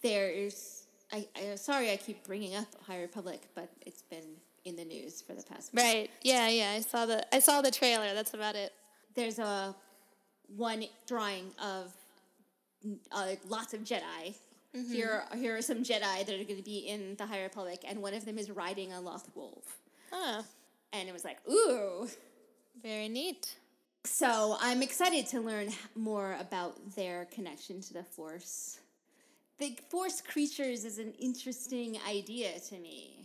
S1: there's I, I sorry I keep bringing up High Republic, but it's been in the news for the past week.
S2: Right? Yeah, yeah. I saw the I saw the trailer. That's about it.
S1: There's a one drawing of uh, lots of Jedi. Here, are- here are some Jedi that are going to be in the High Republic, and one of them is riding a Loth wolf,
S2: Oh,
S1: and it was like, ooh.
S2: very neat.
S1: So I'm excited to learn more about their connection to the Force. The Force creatures is an interesting idea to me.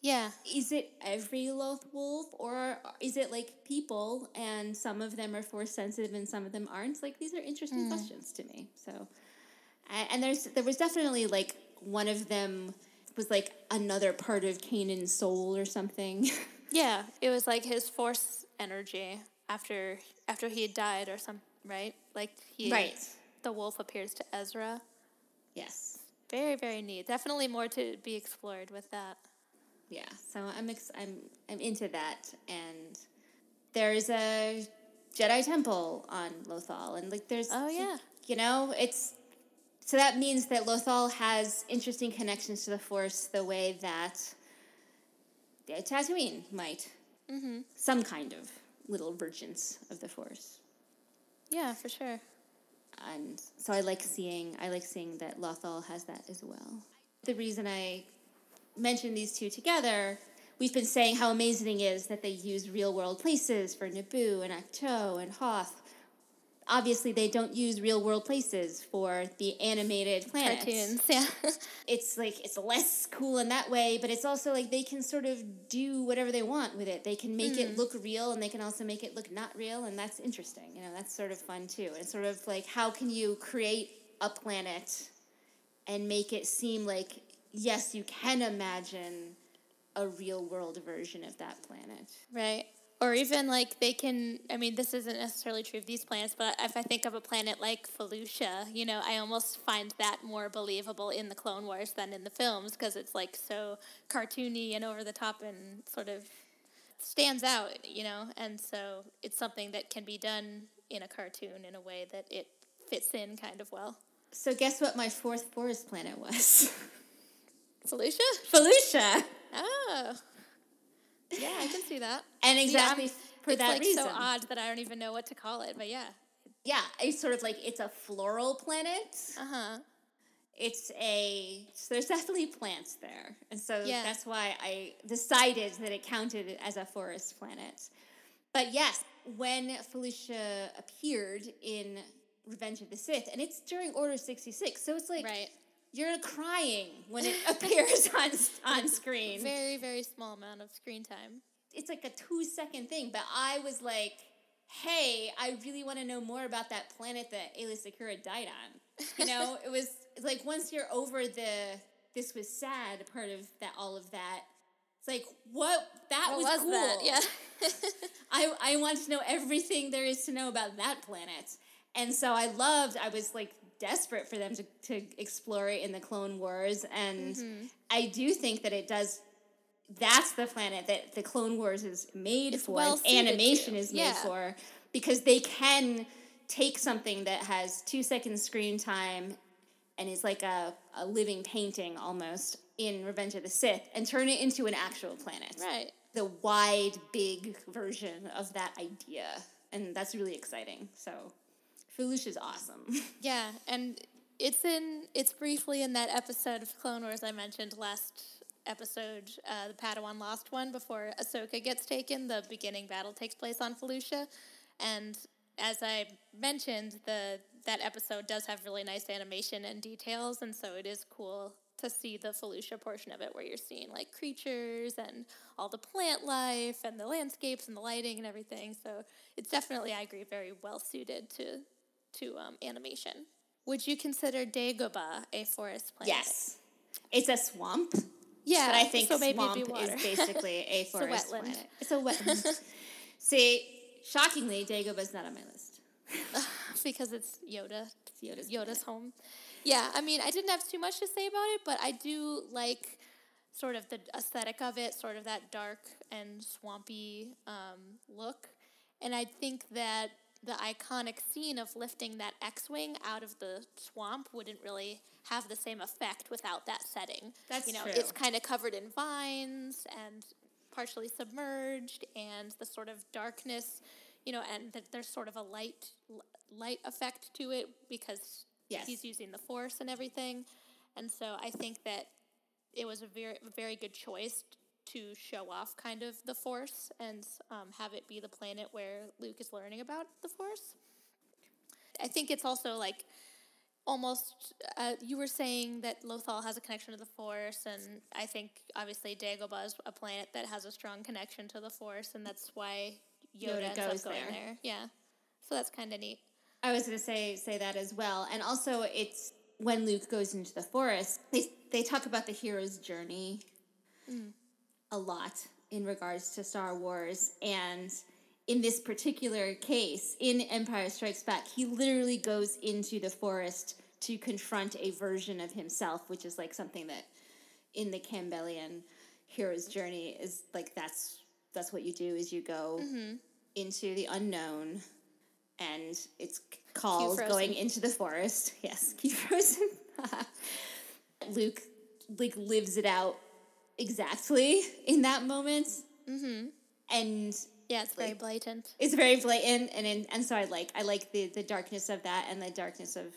S2: Yeah.
S1: Is it every Loth wolf, or is it like people and some of them are Force sensitive and some of them aren't? Like these are interesting mm. questions to me. So, and there's there was definitely like one of them was like another part of Kanan's soul or something. [LAUGHS]
S2: Yeah, it was like his force energy after after he had died or some right? Like he
S1: right.
S2: the wolf appears to Ezra.
S1: Yes.
S2: Very very neat. Definitely more to be explored with that.
S1: Yeah, so I'm ex- I'm I'm into that, and there's a Jedi temple on Lothal, and like there's
S2: Oh, yeah.
S1: you know it's so that means that Lothal has interesting connections to the Force, the way that Tatooine might, mm-hmm. some kind of little versions of the Force,
S2: Yeah, for sure.
S1: and so I like seeing I like seeing that Lothal has that as well. The reason I mention these two together, we've been saying how amazing it is that they use real world places for Naboo and Ahch-To and Hoth. Obviously, they don't use real world places for the animated planets.
S2: Cartoons. Yeah. [LAUGHS]
S1: It's like it's less cool in that way, but it's also like they can sort of do whatever they want with it. They can make it hmm. look real, and they can also make it look not real, and that's interesting. You know, that's sort of fun too. It's sort of like how can you create a planet and make it seem like yes, you can imagine a real world version of that planet.
S2: right. Or even like they can, I mean, this isn't necessarily true of these planets, but if I think of a planet like Felucia, you know, I almost find that more believable in the Clone Wars than in the films because it's like so cartoony and over the top and sort of stands out, you know, and so it's something that can be done in a cartoon in a way that it fits in kind of well.
S1: So guess what my fourth forest planet was? [LAUGHS]
S2: Felucia?
S1: Felucia.
S2: Oh. Yeah, I can see that.
S1: And exactly
S2: Yeah,
S1: for
S2: it's
S1: that
S2: like
S1: reason.
S2: so odd that I don't even know what to call it, but yeah.
S1: Yeah, it's sort of like it's a floral planet.
S2: Uh huh.
S1: It's a so there's definitely plants there, and so
S2: Yeah.
S1: that's why I decided that it counted as a forest planet. But yes, when Felucia appeared in Revenge of the Sith, and it's during Order sixty six, so it's like
S2: Right.
S1: You're crying when it [LAUGHS] appears on on screen.
S2: Very, very small amount of screen time.
S1: it's like a two second thing, but I was like, hey, I really want to know more about that planet that Aayla Secura died on. You know, [LAUGHS] it was like once you're over the this was sad part of that all of that. It's like what that
S2: What
S1: was,
S2: was
S1: cool.
S2: that? Yeah. [LAUGHS]
S1: I I want to know everything there is to know about that planet. And so I loved I was like desperate for them to, to explore it in the Clone Wars and
S2: Mm-hmm.
S1: I do think that it does that's the planet that the Clone Wars is made
S2: It's
S1: for.
S2: well
S1: animation
S2: to.
S1: is made
S2: Yeah.
S1: for because they can take something that has two seconds screen time and is like a, a living painting almost in Revenge of the Sith and turn it into an actual planet
S2: right.
S1: the wide, big version of that idea. And that's really exciting. So Felucia's awesome. [LAUGHS]
S2: Yeah, and it's in it's briefly in that episode of Clone Wars I mentioned last episode, uh, the Padawan Lost one, before Ahsoka gets taken. The beginning battle takes place on Felucia, and as I mentioned, the that episode does have really nice animation and details, and so it is cool to see the Felucia portion of it where you're seeing like creatures and all the plant life and the landscapes and the lighting and everything. So it's definitely, I agree, very well suited to to um, animation. Would you consider Dagobah a forest planet?
S1: yes. It's a swamp,
S2: Yeah.
S1: but I think
S2: so
S1: swamp is [LAUGHS] basically a
S2: a
S1: forest
S2: wetland.
S1: planet. It's a wetland. [LAUGHS] See, shockingly, Dagobah's not on my list. [LAUGHS]
S2: because it's Yoda.
S1: It's Yoda's,
S2: Yoda's home. Yeah, I mean, I didn't have too much to say about it, but I do like sort of the aesthetic of it, sort of that dark and swampy um, look. And I think that the iconic scene of lifting that X Wing out of the swamp wouldn't really have the same effect without that setting.
S1: That's
S2: you know,
S1: true.
S2: it's kind of covered in vines and partially submerged, and the sort of darkness, you know, and that there's sort of a light light effect to it because
S1: Yes.
S2: he's using the force and everything. And so I think that it was a very very good choice to show off kind of the force and um, have it be the planet where Luke is learning about the force. I think it's also like almost uh, you were saying that Lothal has a connection to the force and I think obviously Dagobah is a planet that has a strong connection to the force and that's why Yoda,
S1: Yoda
S2: ends
S1: goes
S2: up going
S1: there.
S2: there. Yeah. So that's kind of neat.
S1: I was going to say say that as well. And also it's when Luke goes into the forest, they they talk about the hero's journey a lot in regards to Star Wars and in this particular case in Empire Strikes Back, he literally goes into the forest to confront a version of himself, which is like something that in the Campbellian hero's journey is like that's that's what you do is you go mm-hmm. into the unknown and it's called going into the forest. [LAUGHS] Yes, keep frozen. [LAUGHS] Luke like lives it out exactly in that moment. Mm-hmm. And
S2: Yeah, it's very
S1: Like-
S2: blatant.
S1: it's very blatant and in, and so I like I like the the darkness of that and the darkness of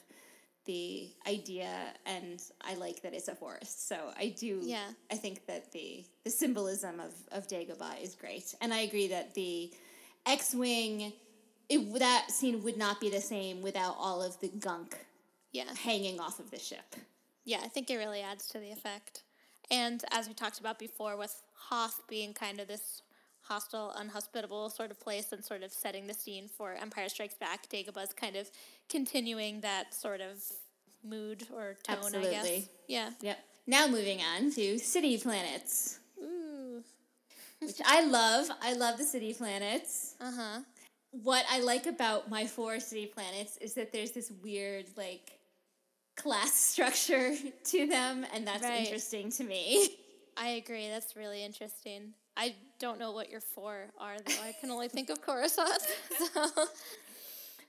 S1: the idea and I like that it's a forest. So I do
S2: Yeah.
S1: I think that the the symbolism of of Dagobah is great. And I agree that the X-wing it, that scene would not be the same without all of the gunk
S2: Yeah.
S1: hanging off of the ship.
S2: Yeah, I think it really adds to the effect. And as we talked about before, with Hoth being kind of this hostile, unhospitable sort of place and sort of setting the scene for Empire Strikes Back, Dagobah's kind of continuing that sort of mood or tone, I guess.
S1: Absolutely.
S2: Yeah.
S1: Yep. Now moving on to city planets.
S2: Ooh.
S1: which I love. I love the city planets.
S2: Uh huh.
S1: What I like about my four city planets is that there's this weird, like, class [LAUGHS] structure to them, and that's
S2: Right.
S1: interesting to me.
S2: I agree. That's really interesting. I don't know what your four are, though. I can only think of [LAUGHS] Coruscant. So.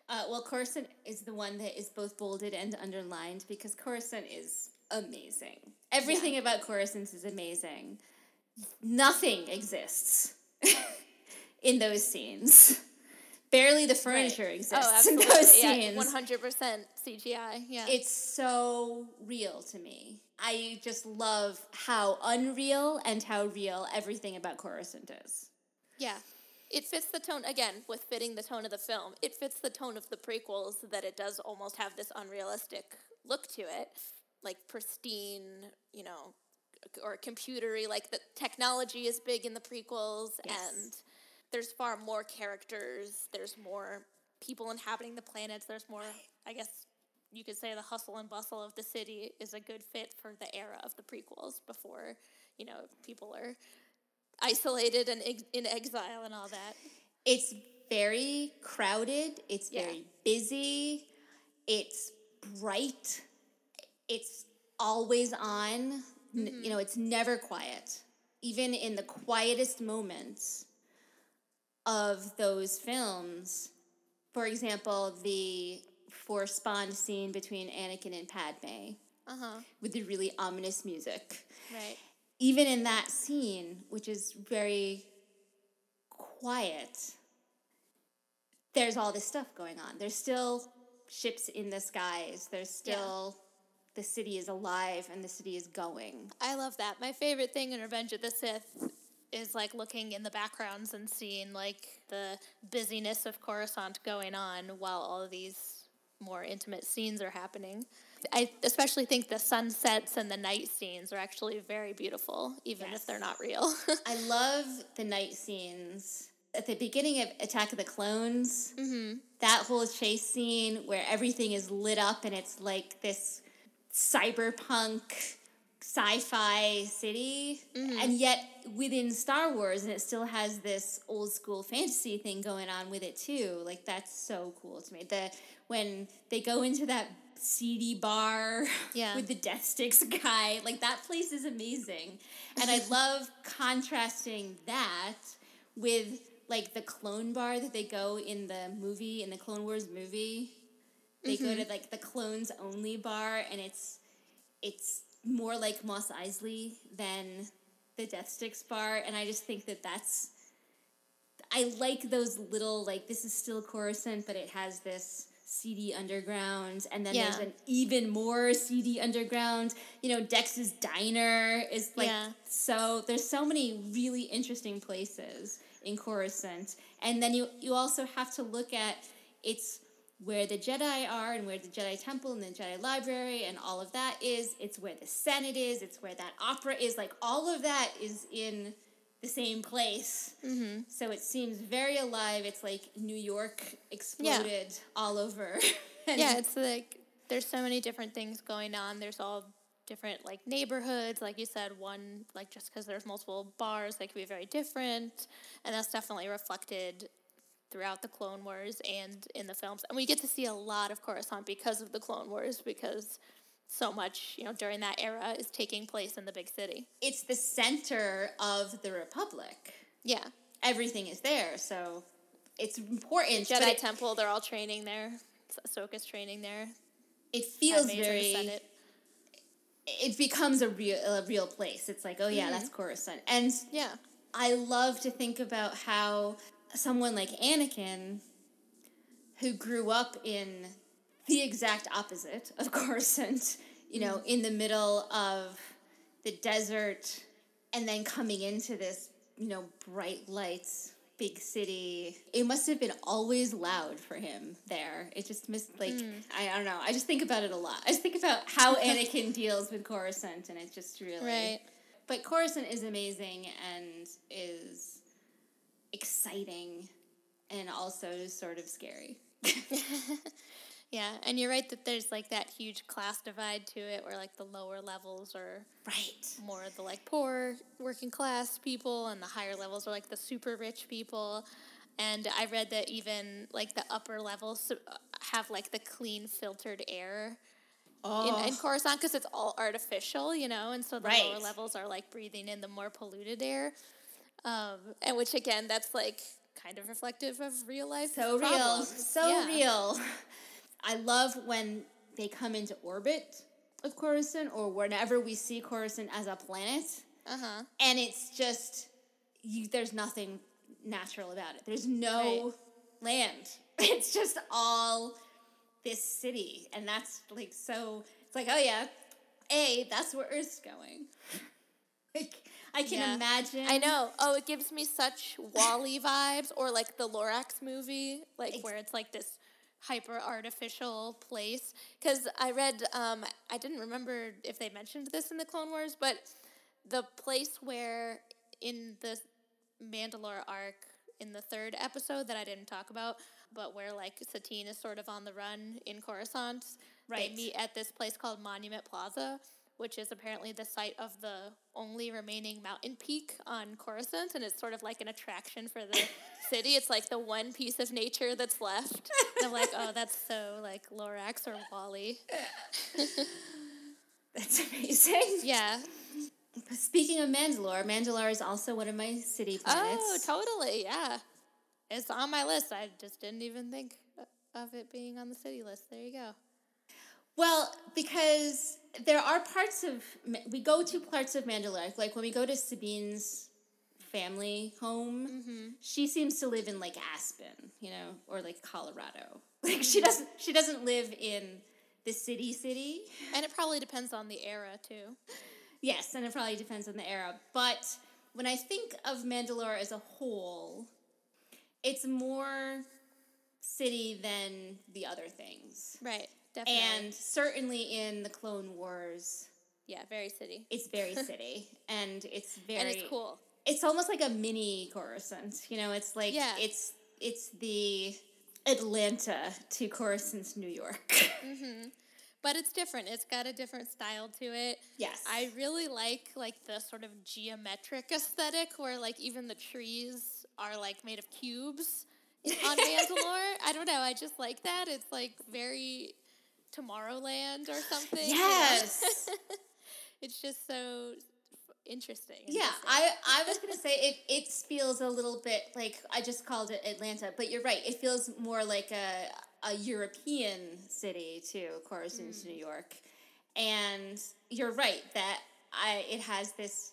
S1: Uh, well, Coruscant is the one that is both bolded and underlined because Coruscant is amazing. Everything about Coruscant is amazing. Nothing exists [LAUGHS] in those scenes. Barely the furniture oh, exists
S2: Oh,
S1: in
S2: absolutely.
S1: those
S2: yeah,
S1: scenes.
S2: one hundred percent CGI. Yeah.
S1: It's so real to me. I just love how unreal and how real everything about Coruscant is.
S2: Yeah. It fits the tone, again, with fitting the tone of the film. It fits the tone of the prequels that it does almost have this unrealistic look to it. Like pristine, you know, or computery. Like the technology is big in the prequels,
S1: Yes.
S2: and there's far more characters. There's more people inhabiting the planets. There's more, I guess you could say the hustle and bustle of the city is a good fit for the era of the prequels before, you know, people are isolated and ex- in exile and all that.
S1: It's very crowded, it's
S2: Yeah.
S1: very busy, it's bright, it's always on. N- mm-hmm. You know, it's never quiet. Even in the quietest moments of those films, for example, the Force Bond scene between Anakin and Padme
S2: Uh huh.
S1: with the really ominous music.
S2: Right.
S1: even in that scene, which is very quiet, there's all this stuff going on. There's still ships in the skies. There's still the city is alive and the city is going.
S2: I love that. My favorite thing in Revenge of the Sith is like looking in the backgrounds and seeing like the busyness of Coruscant going on while all of these more intimate scenes are happening. I especially think the sunsets and the night scenes are actually very beautiful, even
S1: Yes.
S2: if they're not real. [LAUGHS]
S1: I love the night scenes. At the beginning of Attack of the Clones, mm-hmm. that whole chase scene where everything is lit up and it's like this cyberpunk sci-fi city mm-hmm. and yet within Star Wars and it still has this old school fantasy thing going on with it too. Like that's so cool to me. The when they go into that seedy bar [LAUGHS]
S2: Yeah.
S1: with the death sticks guy like that place is amazing. And I [LAUGHS] love contrasting that with like the clone bar that they go in the movie in the Clone Wars movie. They go mm-hmm. to like the clones only bar and it's it's more like Mos Eisley than the Death Sticks bar and I just think that that's I like those little like this is still Coruscant but it has this seedy underground and then there's an even more seedy underground. You know Dex's diner is like
S2: Yeah.
S1: so there's so many really interesting places in Coruscant. And then you you also have to look at it's where the Jedi are and where the Jedi Temple and the Jedi Library and all of that is. It's where the Senate is. It's where that opera is. Like all of that is in the same place. Mm-hmm. So it seems very alive. It's like New York exploded all over. [LAUGHS] And
S2: yeah, it's like there's so many different things going on. There's all different like neighborhoods, like you said. One like just because there's multiple bars, they could be very different, and that's definitely reflected throughout the Clone Wars and in the films. And we get to see a lot of Coruscant because of the Clone Wars, because so much you know during that era is taking place in the big city.
S1: it's the center of the Republic.
S2: Yeah,
S1: Everything is there. So it's important. but
S2: Jedi
S1: it,
S2: Temple, they're all training there. Ahsoka's training there.
S1: it feels
S2: the
S1: very. It becomes a real, a real place. It's like, oh yeah, that's mm-hmm. Coruscant. And
S2: Yeah,
S1: I love to think about how someone like Anakin, who grew up in the exact opposite of [LAUGHS] Coruscant, you know, in the middle of the desert, and then coming into this, you know, bright lights, big city. It must have been always loud for him there. It just missed, like, hmm. I, I don't know. I just think about it a lot. I just think about how [LAUGHS] Anakin deals with Coruscant, and it's just really.
S2: right.
S1: But Coruscant is amazing and is exciting and also sort of scary. [LAUGHS]
S2: Yeah, and you're right that there's like that huge class divide to it where like the lower levels are
S1: Right.
S2: more of the like poor working class people and the higher levels are like the super rich people. And I read that even like the upper levels uh, have like the clean filtered air in, in Coruscant because it's all artificial, you know, and so the lower levels are like breathing in the more polluted air. Um, and which again, that's like kind of reflective of real life.
S1: so real. So
S2: Yeah.
S1: real. [LAUGHS] I love when they come into orbit of Coruscant or whenever we see Coruscant as a planet.
S2: Uh-huh.
S1: and it's just you there's nothing natural about it there's no
S2: Right.
S1: land [LAUGHS] it's just all this city and that's like so it's like oh yeah a that's where earth's going [LAUGHS] like i can
S2: Yeah.
S1: imagine
S2: I know. Oh, it gives me such WALL-E vibes, or like the Lorax movie, like
S1: Ex-
S2: where it's like this hyper artificial place. Because I read, um, I didn't remember if they mentioned this in the Clone Wars, but the place where in the Mandalore arc in the third episode that I didn't talk about, but where like Satine is sort of on the run in Coruscant,
S1: Right.
S2: they meet at this place called Monument Plaza, which is apparently the site of the only remaining mountain peak on Coruscant, and it's sort of like an attraction for the [LAUGHS] city. It's like the one piece of nature that's left. And I'm like, oh, that's so like Lorax or WALL-E. [LAUGHS]
S1: that's amazing
S2: Yeah.
S1: speaking of mandalore mandalore is also one of my city oh, planets
S2: Oh, totally. Yeah. It's on my list. I just didn't even think of it being on the city list. There you go.
S1: Well, because there are parts of we go to parts of Mandalore, like when we go to Sabine's family home,
S2: Mm-hmm.
S1: she seems to live in like Aspen, you know, or like Colorado. [LAUGHS] Like she doesn't she doesn't live in the city city.
S2: And it probably depends on the era, too. [LAUGHS]
S1: Yes, and it probably depends on the era, but when I think of Mandalore as a whole, it's more city than the other things.
S2: Right. Definitely.
S1: And certainly in the Clone Wars,
S2: yeah, very city.
S1: it's very [LAUGHS] city and it's very
S2: and it's cool.
S1: it's almost like a mini Coruscant. You know, it's like
S2: Yeah.
S1: it's it's the Atlanta to Coruscant's New York. [LAUGHS] Mm-hmm.
S2: But it's different. It's got a different style to it.
S1: yes.
S2: I really like like the sort of geometric aesthetic where like even the trees are like made of cubes on [LAUGHS] Mandalore. I don't know. I just like that. It's like very Tomorrowland or something. you know?
S1: Yes. [LAUGHS]
S2: it's just so interesting.
S1: yeah. I, I was gonna say it. It feels a little bit like I just called it Atlanta, but you're right. It feels more like a a European city too, to Coruscant's mm. New York, and you're right that I it has this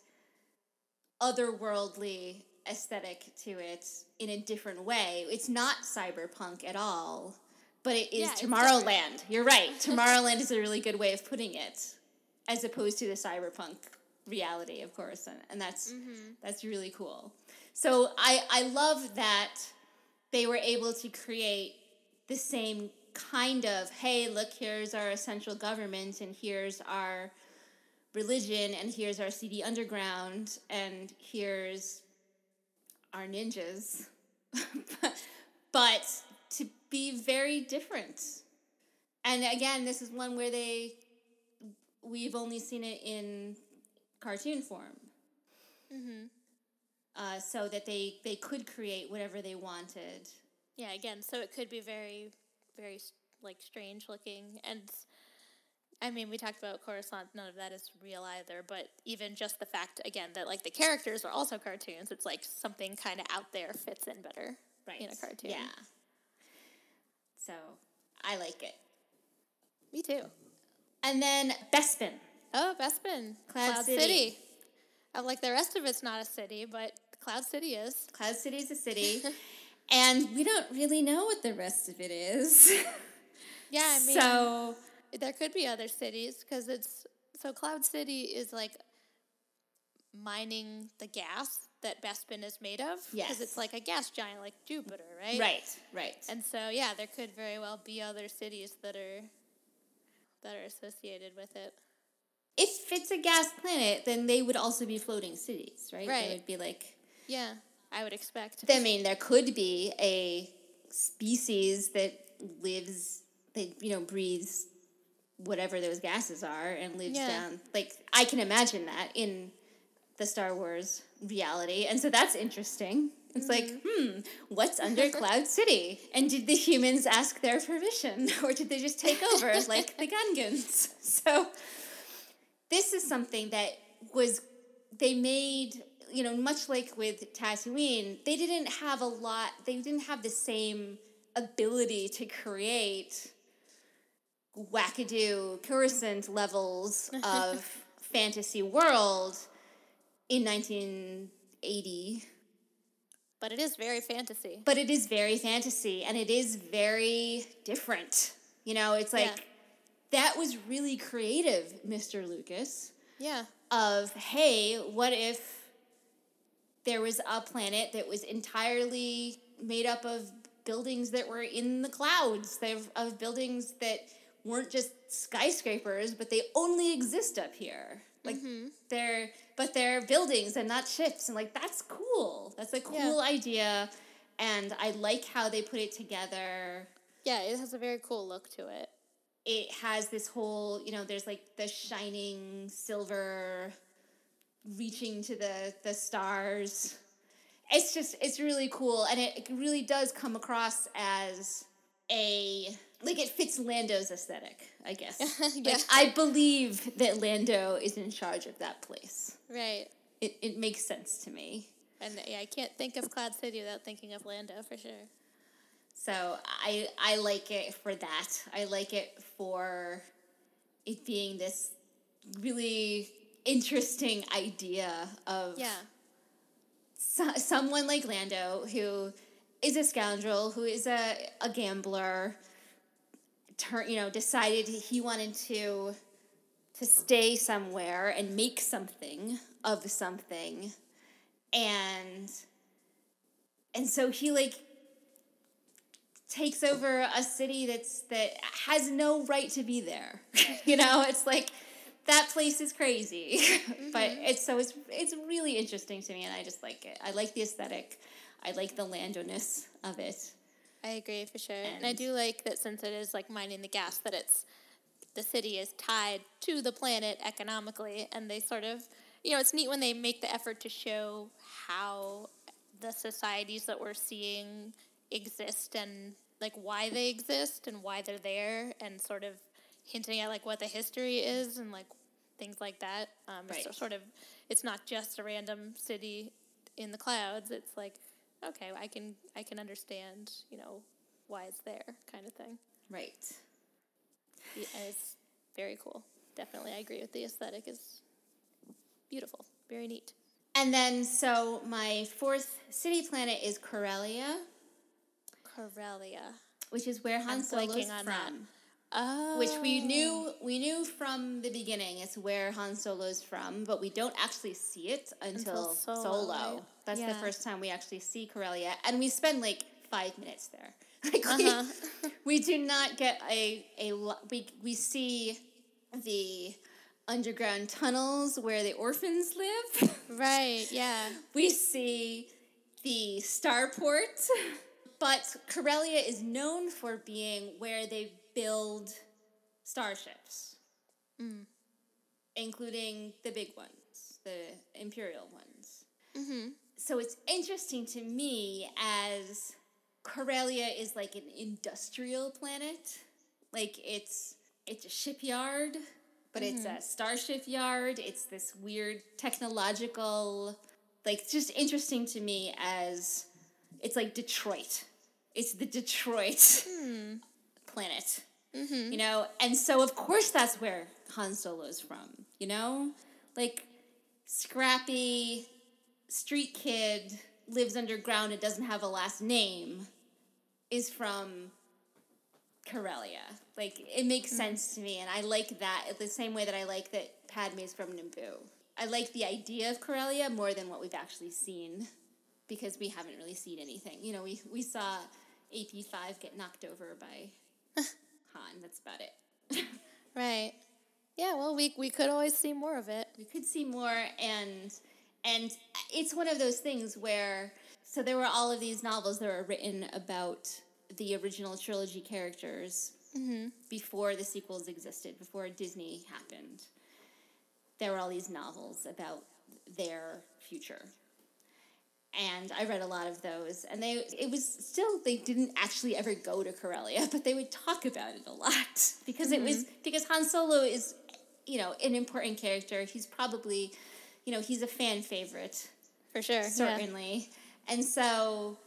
S1: otherworldly aesthetic to it in a different way. It's not cyberpunk at all, but it is
S2: Yeah,
S1: Tomorrowland. You're right. [LAUGHS] Tomorrowland is a really good way of putting it, as opposed to the cyberpunk reality of course, and that's mm-hmm. that's really cool. So I I love that they were able to create the same kind of hey look here's our essential government and here's our religion and here's our seedy underground and here's our ninjas [LAUGHS] but to be very different and again this is one where they we've only seen it in cartoon form uh, so that they they could create whatever they wanted
S2: Yeah, again, so it could be very, very like strange looking, and I mean, we talked about Coruscant. None of that is real either. But even just the fact, again, that like the characters are also cartoons, it's like something kind of out there fits in better
S1: right
S2: in a cartoon.
S1: yeah so i like it
S2: me too.
S1: and then bespin
S2: Oh, Bespin,
S1: Cloud
S2: City.
S1: City.
S2: Uh, like the rest of it's not a city, but Cloud City is.
S1: cloud city is a city [LAUGHS] and we don't really know what the rest of it is [LAUGHS]
S2: Yeah, I mean,
S1: so
S2: there could be other cities because it's so Cloud City is like mining the gas that Bespin is made of. because it's like a gas giant, like Jupiter, right?
S1: right right
S2: And so yeah, there could very well be other cities that are that are associated with it.
S1: if it's a gas planet then they would also be floating cities right
S2: Right.
S1: they would be like
S2: Yeah, I would expect.
S1: I mean, there could be a species that lives that, you know breathes whatever those gases are and lives
S2: Yeah.
S1: down. Like I can imagine that in the Star Wars reality, and so that's interesting. It's like, hmm, what's under [LAUGHS] Cloud City? And did the humans ask their permission, [LAUGHS] or did they just take over [LAUGHS] like the Gungans? So this is something that was they made you know much like with Tatooine they didn't have a lot they didn't have the same ability to create wackadoo Coruscant levels of fantasy world in 1980
S2: But it is very fantasy.
S1: but it is very fantasy and it is very different you know it's like
S2: Yeah.
S1: that was really creative Mr. Lucas
S2: Yeah.
S1: of hey, what if there was a planet that was entirely made up of buildings that were in the clouds, they of buildings that weren't just skyscrapers, but they only exist up here. Like mm-hmm. they're but they're buildings and not ships and like that's cool. That's a cool idea and I like how they put it together
S2: Yeah, it has a very cool look to it.
S1: it has this whole you know there's like the shining silver reaching to the the stars it's just it's really cool and it, it really does come across as a like it fits lando's aesthetic i guess [LAUGHS]
S2: Yeah.
S1: like i believe that lando is in charge of that place
S2: Right.
S1: it, it makes sense to me
S2: And yeah, I can't think of Cloud City without thinking of Lando for sure.
S1: So I I like it for that. I like it for it being this really interesting idea of
S2: Yeah.
S1: so, someone like Lando who is a scoundrel, who is a, a gambler, turn you know decided he wanted to to stay somewhere and make something of something, and and so he like takes over a city that's that has no right to be there. [LAUGHS] you know, it's like that place is crazy. [LAUGHS] but mm-hmm. it's so it's it's really interesting to me and I just like it. I like the aesthetic. I like the landowness of it.
S2: I agree for sure. And, I do like that since it is like mining the gas that it's the city is tied to the planet economically and they sort of you know, it's neat when they make the effort to show how the societies that we're seeing exist and like why they exist and why they're there and sort of hinting at like what the history is and like things like that. Um, so
S1: Right.
S2: sort of, it's not just a random city in the clouds. It's like, okay, I can I can understand, you know, why it's there, kind of thing.
S1: Right.
S2: Yeah, it's very cool. Definitely, I agree with the aesthetic is beautiful, very neat.
S1: And then so my fourth city planet is Corellia,
S2: Corellia.
S1: which is where Han
S2: I'm
S1: Solo's from.
S2: that. Oh,
S1: Which we oh. knew we knew from the beginning it's where Han Solo's from, but we don't actually see it until,
S2: Until Solo,
S1: Solo. That's the first time we actually see Corellia, and we spend like five minutes there. [LAUGHS] Like
S2: Uh-huh.
S1: we, [LAUGHS] we do not get a a we we see the underground tunnels where the orphans live. [LAUGHS]
S2: right, yeah.
S1: we see the starport, but Corellia is known for being where they build starships, including the big ones, the Imperial ones. So it's interesting to me as Corellia is like an industrial planet, like it's it's a shipyard, but it's a mm-hmm. starship yard. It's this weird technological, like it's just interesting to me as it's like Detroit. It's the Detroit hmm. planet, mm-hmm. you know, and so of course that's where Han Solo's from, you know, like scrappy street kid lives underground and doesn't have a last name is from Corellia. Like it makes hmm. sense to me, and I like that the same way that I like that Padme is from Naboo. I like the idea of Corellia more than what we've actually seen, because we haven't really seen anything. You know, we we saw AP five get knocked over by [LAUGHS] Han. That's about it.
S2: Right. Yeah, well, we, we could always see more of it.
S1: we could see more and and it's one of those things where so there were all of these novels that were written about the original trilogy characters mm-hmm. before the sequels existed, before Disney happened. There were all these novels about their future. And I read a lot of those, and they it was still they didn't actually ever go to Corellia, but they would talk about it a lot [LAUGHS] because it was mm-hmm. because Han Solo is, you know, an important character. He's probably, you know, he's a fan favorite
S2: For sure. yeah.
S1: certainly. And so,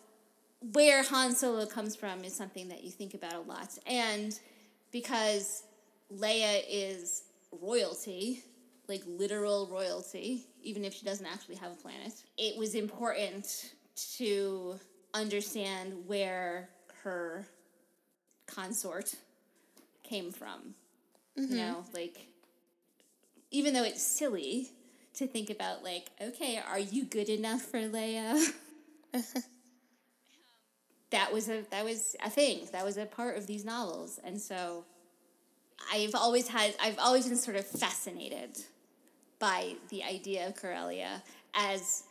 S1: where Han Solo comes from is something that you think about a lot. And because Leia is royalty, like literal royalty, even if she doesn't actually have a planet, it was important to understand where her consort came from. You mm-hmm. know, like, even though it's silly to think about, like, okay, are you good enough for Leia? [LAUGHS] that was a that was a thing. That was a part of these novels, and so I've always had I've always been sort of fascinated by the idea of Corellia as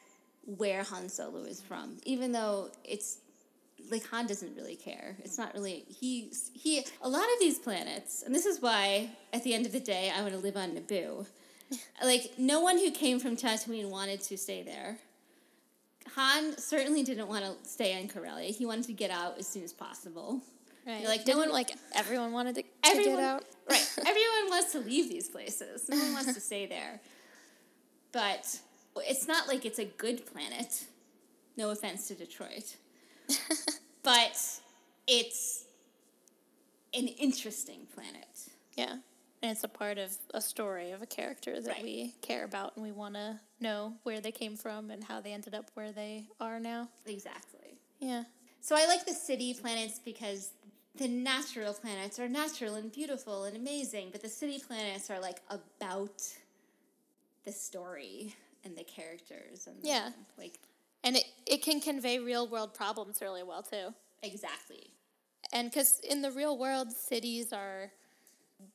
S1: where Han Solo is from, even though it's like Han doesn't really care. It's not really he he a lot of these planets, and this is why at the end of the day I want to live on Naboo. Like no one who came from Tatooine wanted to stay there. Han certainly didn't want to stay in Corellia. He wanted to get out as soon as possible.
S2: Right.
S1: Like, no one-
S2: like everyone wanted to, to get out?
S1: right? Everyone wants to leave these places. No one wants to stay there. But it's not like it's a good planet. No offense to Detroit, [LAUGHS] but it's an interesting planet.
S2: Yeah. And it's a part of a story of a character that
S1: Right.
S2: we care about and we want to know where they came from and how they ended up where they are now.
S1: Exactly.
S2: Yeah.
S1: So I like the city planets because the natural planets are natural and beautiful and amazing, but the city planets are like about the story and the characters and the-
S2: Yeah.
S1: like
S2: And it, it can convey real world problems really well too.
S1: exactly.
S2: And because in the real world, cities are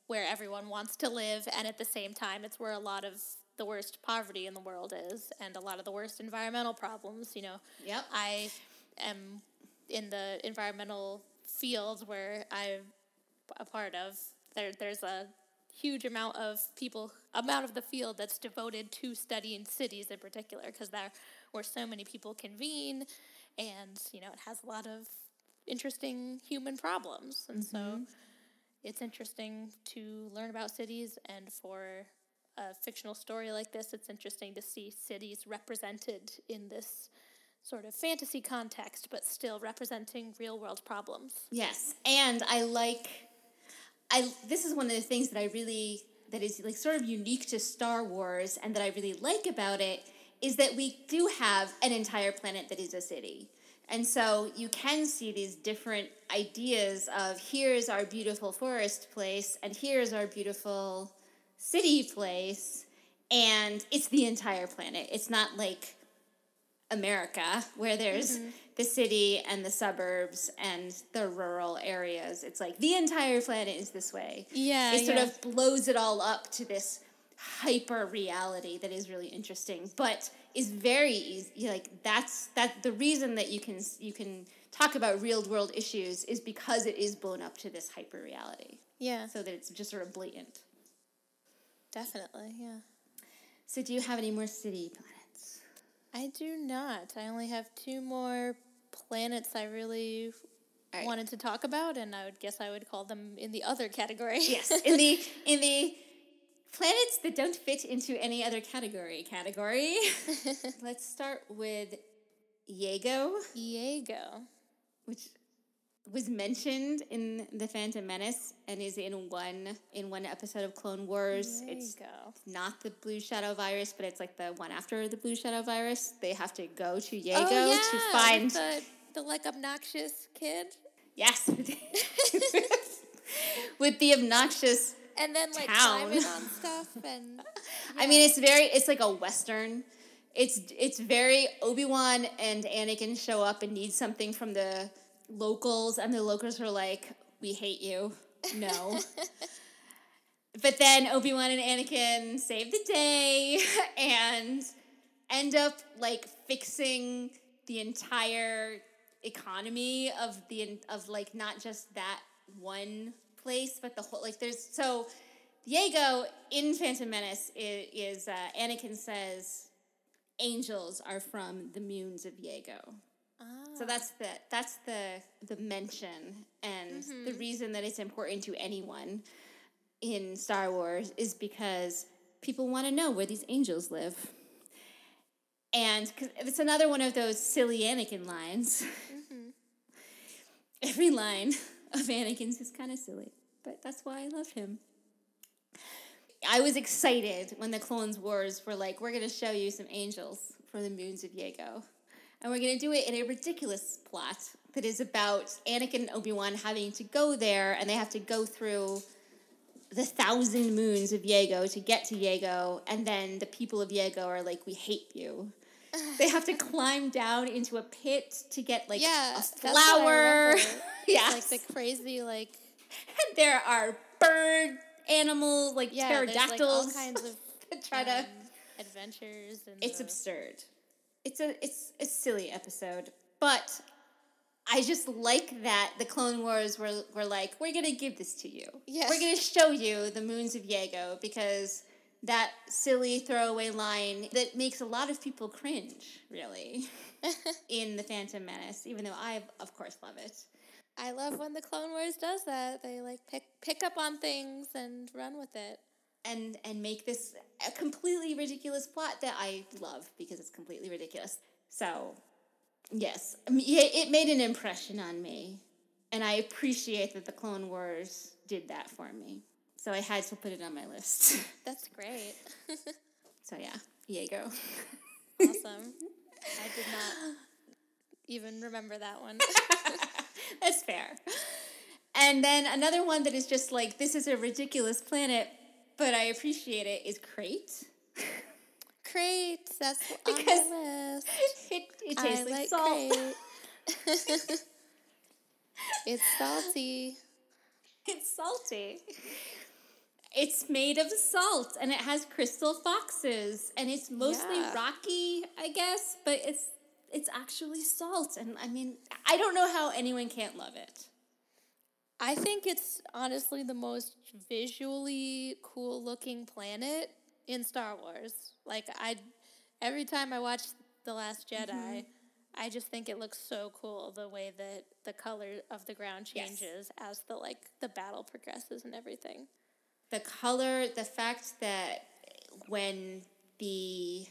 S2: where everyone wants to live, and at the same time, it's where a lot of the worst poverty in the world is, and a lot of the worst environmental problems. You know,
S1: Yep.
S2: I am in the environmental field where I'm a part of. There, there's a huge amount of people, amount of the field that's devoted to studying cities in particular, because there where so many people convene, and you know it has a lot of interesting human problems, and so mm-hmm. It's interesting to learn about cities, and for a fictional story like this, it's interesting to see cities represented in this sort of fantasy context, but still representing real world problems.
S1: Yes, and I like I this is one of the things that I really that is like sort of unique to Star Wars and that I really like about it is that we do have an entire planet that is a city. And so you can see these different ideas of here's our beautiful forest place and here's our beautiful city place and it's the entire planet. It's not like America, where there's
S2: Mm-hmm.
S1: the city and the suburbs and the rural areas. It's like the entire planet is this way.
S2: Yeah,
S1: It sort
S2: yeah.
S1: of blows it all up to this hyper reality that is really interesting, but is very easy. Like that's that the reason that you can you can talk about real world issues is because it is blown up to this hyper reality,
S2: Yeah,
S1: so that it's just sort of blatant.
S2: definitely. Yeah.
S1: So, do you have any more city planets?
S2: I do not. I only have two more planets I really
S1: All right.
S2: wanted to talk about, and I would guess I would call them in the other category.
S1: Yes, [LAUGHS] in the in the planets that don't fit into any other category category. [LAUGHS] Let's start with Iego,
S2: Diego.
S1: which was mentioned in the Phantom Menace and is in one in one episode of Clone Wars. It's not the Blue Shadow virus, but it's like the one after the Blue Shadow virus. They have to go to Iego
S2: oh, yeah,
S1: to find
S2: the, the like obnoxious kid,
S1: yes, [LAUGHS] [LAUGHS] with the obnoxious
S2: and then like
S1: Town.
S2: climbing on stuff, [LAUGHS] and
S1: I mean, it's very, it's like a western. It's it's very Obi Wan and Anakin show up and need something from the locals, and the locals are like, "We hate you." No. [LAUGHS] but then Obi Wan and Anakin save the day [LAUGHS] and end up like fixing the entire economy of the of like not just that one place, but the whole like there's so Iego in Phantom Menace is, is uh, Anakin says angels are from the moons of Iego. So ah. that's the that's the the mention and the mm-hmm. reason that it's important to anyone in Star Wars is because people want to know where these angels live. And 'cause it's another one of those silly Anakin lines. Mm-hmm. [LAUGHS] Every line of Anakin's is kind of silly, but that's why I love him. I was excited when the Clones Wars were like, we're going to show you some angels from the moons of Iego. And we're going to do it in a ridiculous plot that is about Anakin and Obi Wan having to go there and they have to go through the thousand moons of Iego to get to Iego. And then the people of Iego are like, we hate you. [LAUGHS] They have to climb down into a pit to get like
S2: Yeah,
S1: a
S2: that's what I
S1: flower. yeah.
S2: Like [LAUGHS] the crazy, like
S1: And there are bird animals like
S2: yeah, there's like all kinds of [LAUGHS]
S1: try to.
S2: um, adventures and
S1: It's
S2: the-
S1: absurd. It's a it's a silly episode, but I just like that the Clone Wars were were like, we're gonna give this to you.
S2: Yeah.
S1: We're gonna show you the moons of Iego because that silly throwaway line that makes a lot of people cringe, really, [LAUGHS] in the Phantom Menace. Even though I, of course, love it.
S2: I love when the Clone Wars does that. They like pick pick up on things and run with it.
S1: and and make this a completely ridiculous plot that I love because it's completely ridiculous. So, yes, it made an impression on me, and I appreciate that the Clone Wars did that for me. So I had to put it on my list. [LAUGHS]
S2: That's great. [LAUGHS]
S1: so yeah, Diego.
S2: awesome. [LAUGHS] I did not even remember that one.
S1: That's fair. And then another one that is just like this is a ridiculous planet, but I appreciate it is Crait.
S2: Crait, that's
S1: Because-
S2: on my list.
S1: It, it tastes
S2: I
S1: like,
S2: like
S1: salt.
S2: it's salty.
S1: It's salty. It's made of salt and it has crystal foxes and it's mostly
S2: Yeah.
S1: rocky, I guess, but it's it's actually salt and I mean, I don't know how anyone can't love it.
S2: I think it's honestly the most visually cool looking planet in Star Wars. Like I every time I watch The Last Jedi,
S1: Mm-hmm.
S2: I just think it looks so cool the way that the color of the ground
S1: Yes.
S2: changes as the like the battle progresses and everything.
S1: The color, the fact that when the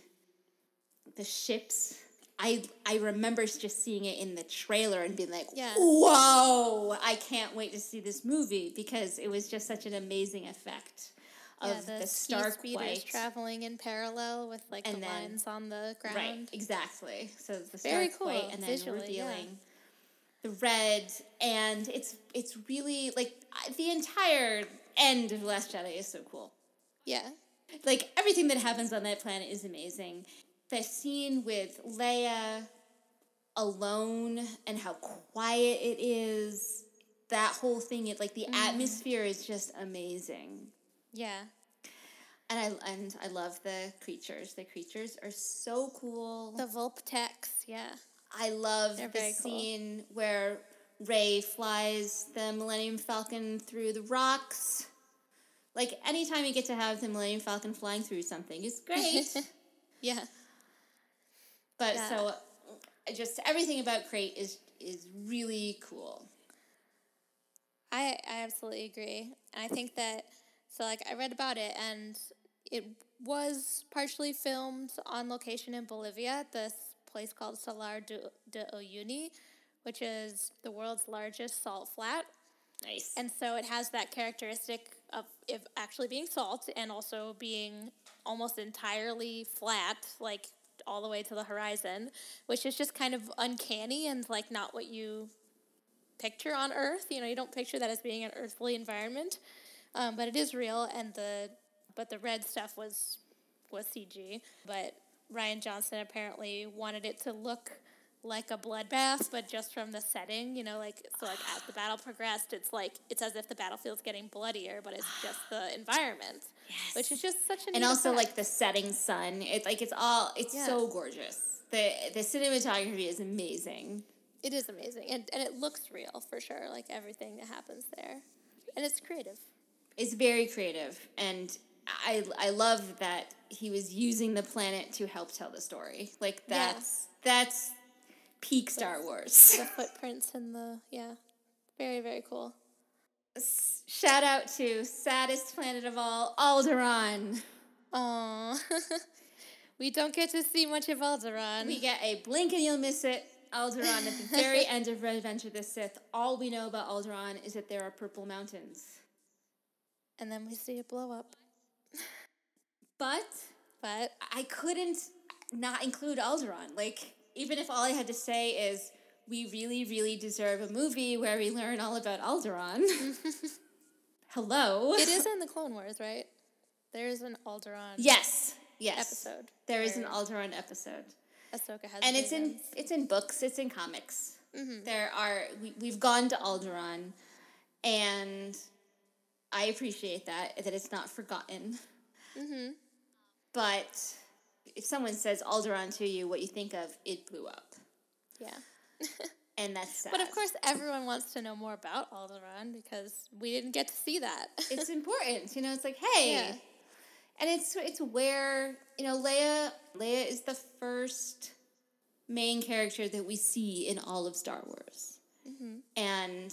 S1: the ships I I remember just seeing it in the trailer and being like,
S2: Yeah.
S1: "Whoa, I can't wait to see this movie" because it was just such an amazing effect of
S2: yeah,
S1: the,
S2: the,
S1: Stark White.
S2: traveling in parallel with like
S1: And
S2: the
S1: then-
S2: lines on the ground.
S1: Right, exactly. So the
S2: Very
S1: Stark White
S2: cool,
S1: and then
S2: visually, yeah.
S1: revealing the red, and it's it's really like the entire end of Last Jedi is so cool.
S2: Yeah.
S1: Like everything that happens on that planet is amazing. The scene with Leia alone and how quiet it is, that whole thing, it like the
S2: Mm.
S1: atmosphere is just amazing.
S2: Yeah.
S1: And I and I love the creatures. The creatures are so cool.
S2: The Vulptex, yeah.
S1: I love the
S2: very cool.
S1: scene where Rey flies the Millennium Falcon through the rocks. Like anytime you get to have the Millennium Falcon flying through something is great. [LAUGHS]
S2: Yeah.
S1: but
S2: Yeah.
S1: so just everything about Crait is is really cool.
S2: I, I absolutely agree. And I think that, so like I read about it and it was partially filmed on location in Bolivia at this place called Salar de, de Uyuni, which is the world's largest salt flat.
S1: Nice.
S2: And so it has that characteristic of it actually being salt and also being almost entirely flat, like all the way to the horizon, which is just kind of uncanny and like not what you picture on Earth. You know, you don't picture that as being an earthly environment, um, but it is real. And the but the red stuff was was CG. But Rian Johnson apparently wanted it to look like a bloodbath, but just from the setting. You know, like so like as the battle progressed, it's like it's as if the battlefield's getting bloodier, but it's just the ah, environment, which is just such an
S1: and also
S2: effect.
S1: like the setting sun. It's like it's all it's
S2: Yeah.
S1: so gorgeous. The the cinematography is amazing.
S2: It is amazing, and and it looks real for sure. Like everything that happens there. and it's creative.
S1: It's very creative, and I I love that he was using the planet to help tell the story. Like that's that's peak Star Wars.
S2: The [LAUGHS] footprints and the yeah, very very cool.
S1: Shout out to saddest planet of all, Alderaan.
S2: Aww. [LAUGHS] we don't get to see much of Alderaan.
S1: We get a blink and you'll miss it. Alderaan at the [LAUGHS] very end of Revenge of the Sith. All we know about Alderaan is that there are purple mountains.
S2: And then we see it blow up.
S1: But
S2: But
S1: I couldn't not include Alderaan. Like, even if all I had to say is, we really, really deserve a movie where we learn all about Alderaan. [LAUGHS] Hello.
S2: it is in the Clone Wars, right? There's an Alderaan
S1: Yes. Yes.
S2: episode.
S1: There is an Alderaan episode.
S2: Ahsoka has
S1: and it's in it's in books it's in comics mm-hmm. there are we, we've gone to Alderaan and i appreciate that that it's not forgotten mm-hmm. but if someone says Alderaan to you what you think of it blew up
S2: Yeah. [LAUGHS]
S1: and that's sad.
S2: But of course, everyone wants to know more about Alderaan because we didn't get to see that.
S1: it's [LAUGHS] important you know it's like hey
S2: Yeah.
S1: and it's it's where you know leia leia is the first main character that we see in all of star wars
S2: Mm-hmm.
S1: and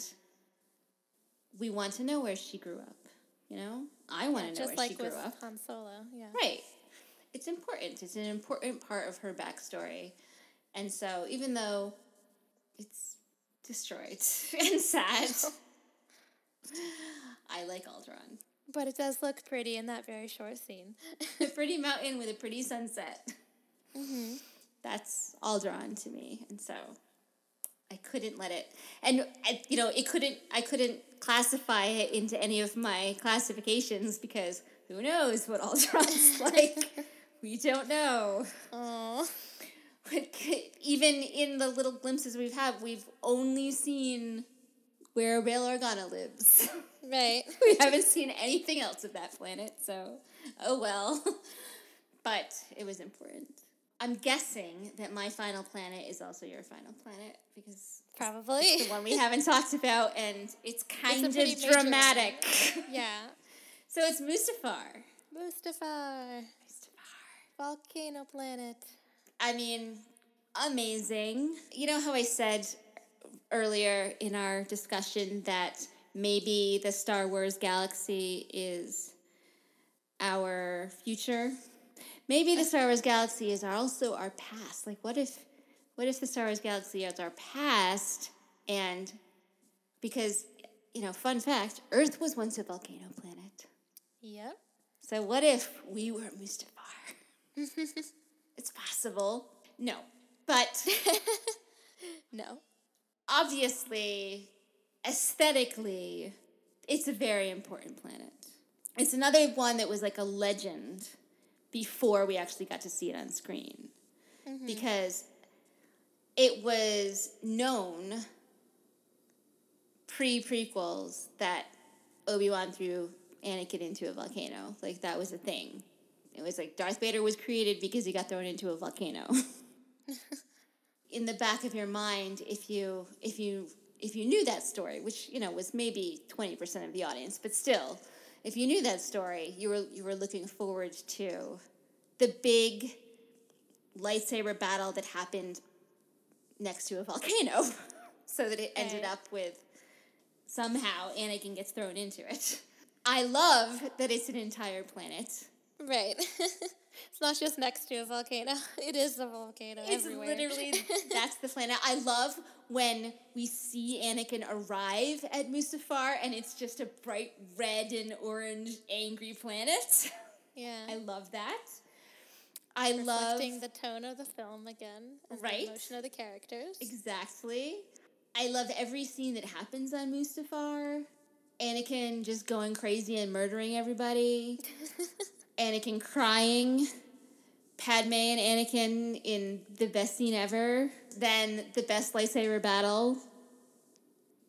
S1: we want to know where she grew up you know i want to know
S2: Just
S1: where
S2: like
S1: she grew
S2: with
S1: up
S2: Han Solo. Yeah.
S1: right it's important it's an important part of her backstory and so even though it's destroyed [LAUGHS] and sad [LAUGHS] i like Alderaan.
S2: But it does look pretty in that very short scene.
S1: a [LAUGHS] pretty mountain with a pretty sunset. Mm-hmm. That's Alderaan to me, and so I couldn't let it. And I, you know, it couldn't. I couldn't classify it into any of my classifications because who knows what Alderaan's like. We don't know.
S2: Oh. [LAUGHS]
S1: Even in the little glimpses we've had, we've only seen where Bail Organa lives. [LAUGHS]
S2: Right. [LAUGHS]
S1: we haven't seen anything else of that planet, so oh well. but it was important. I'm guessing that my final planet is also your final planet because
S2: Probably.
S1: it's the one we haven't talked about, and it's kind of dramatic.
S2: yeah.
S1: so it's Mustafar.
S2: Mustafar. Volcano planet.
S1: I mean, amazing. You know how I said earlier in our discussion that maybe the Star Wars galaxy is our future? Maybe the Star Wars galaxy is also our past. Like what if what if the Star Wars galaxy is our past and because you know, fun fact, Earth was once a volcano planet.
S2: Yep.
S1: So what if we were Mustafar? It's possible. No. But [LAUGHS]
S2: No.
S1: obviously, aesthetically, it's a very important planet. It's another one that was like a legend before we actually got to see it on screen. Mm-hmm. Because it was known pre prequels that Obi Wan threw Anakin into a volcano. Like that was a thing. It was like Darth Vader was created because he got thrown into a volcano. [LAUGHS] In the back of your mind, if you if you if you knew that story, which you know was maybe twenty percent of the audience, but still, if you knew that story, you were you were looking forward to the big lightsaber battle that happened next to a volcano, [LAUGHS] so that it ended up with somehow Anakin gets thrown into it. I love that it's an entire planet.
S2: Right. [LAUGHS] it's not just next to a volcano. [LAUGHS] It is a volcano
S1: It's
S2: everywhere.
S1: literally [LAUGHS] that's the planet. I love when we see Anakin arrive at Mustafar and it's just a bright red and orange angry planet.
S2: yeah.
S1: I love that. I love
S2: Reflecting the tone of the film again.
S1: Right.
S2: The emotion of the characters.
S1: Exactly. I love every scene that happens on Mustafar. Anakin just going crazy and murdering everybody. Anakin crying. Padme and Anakin in the best scene ever. Then the best lightsaber battle.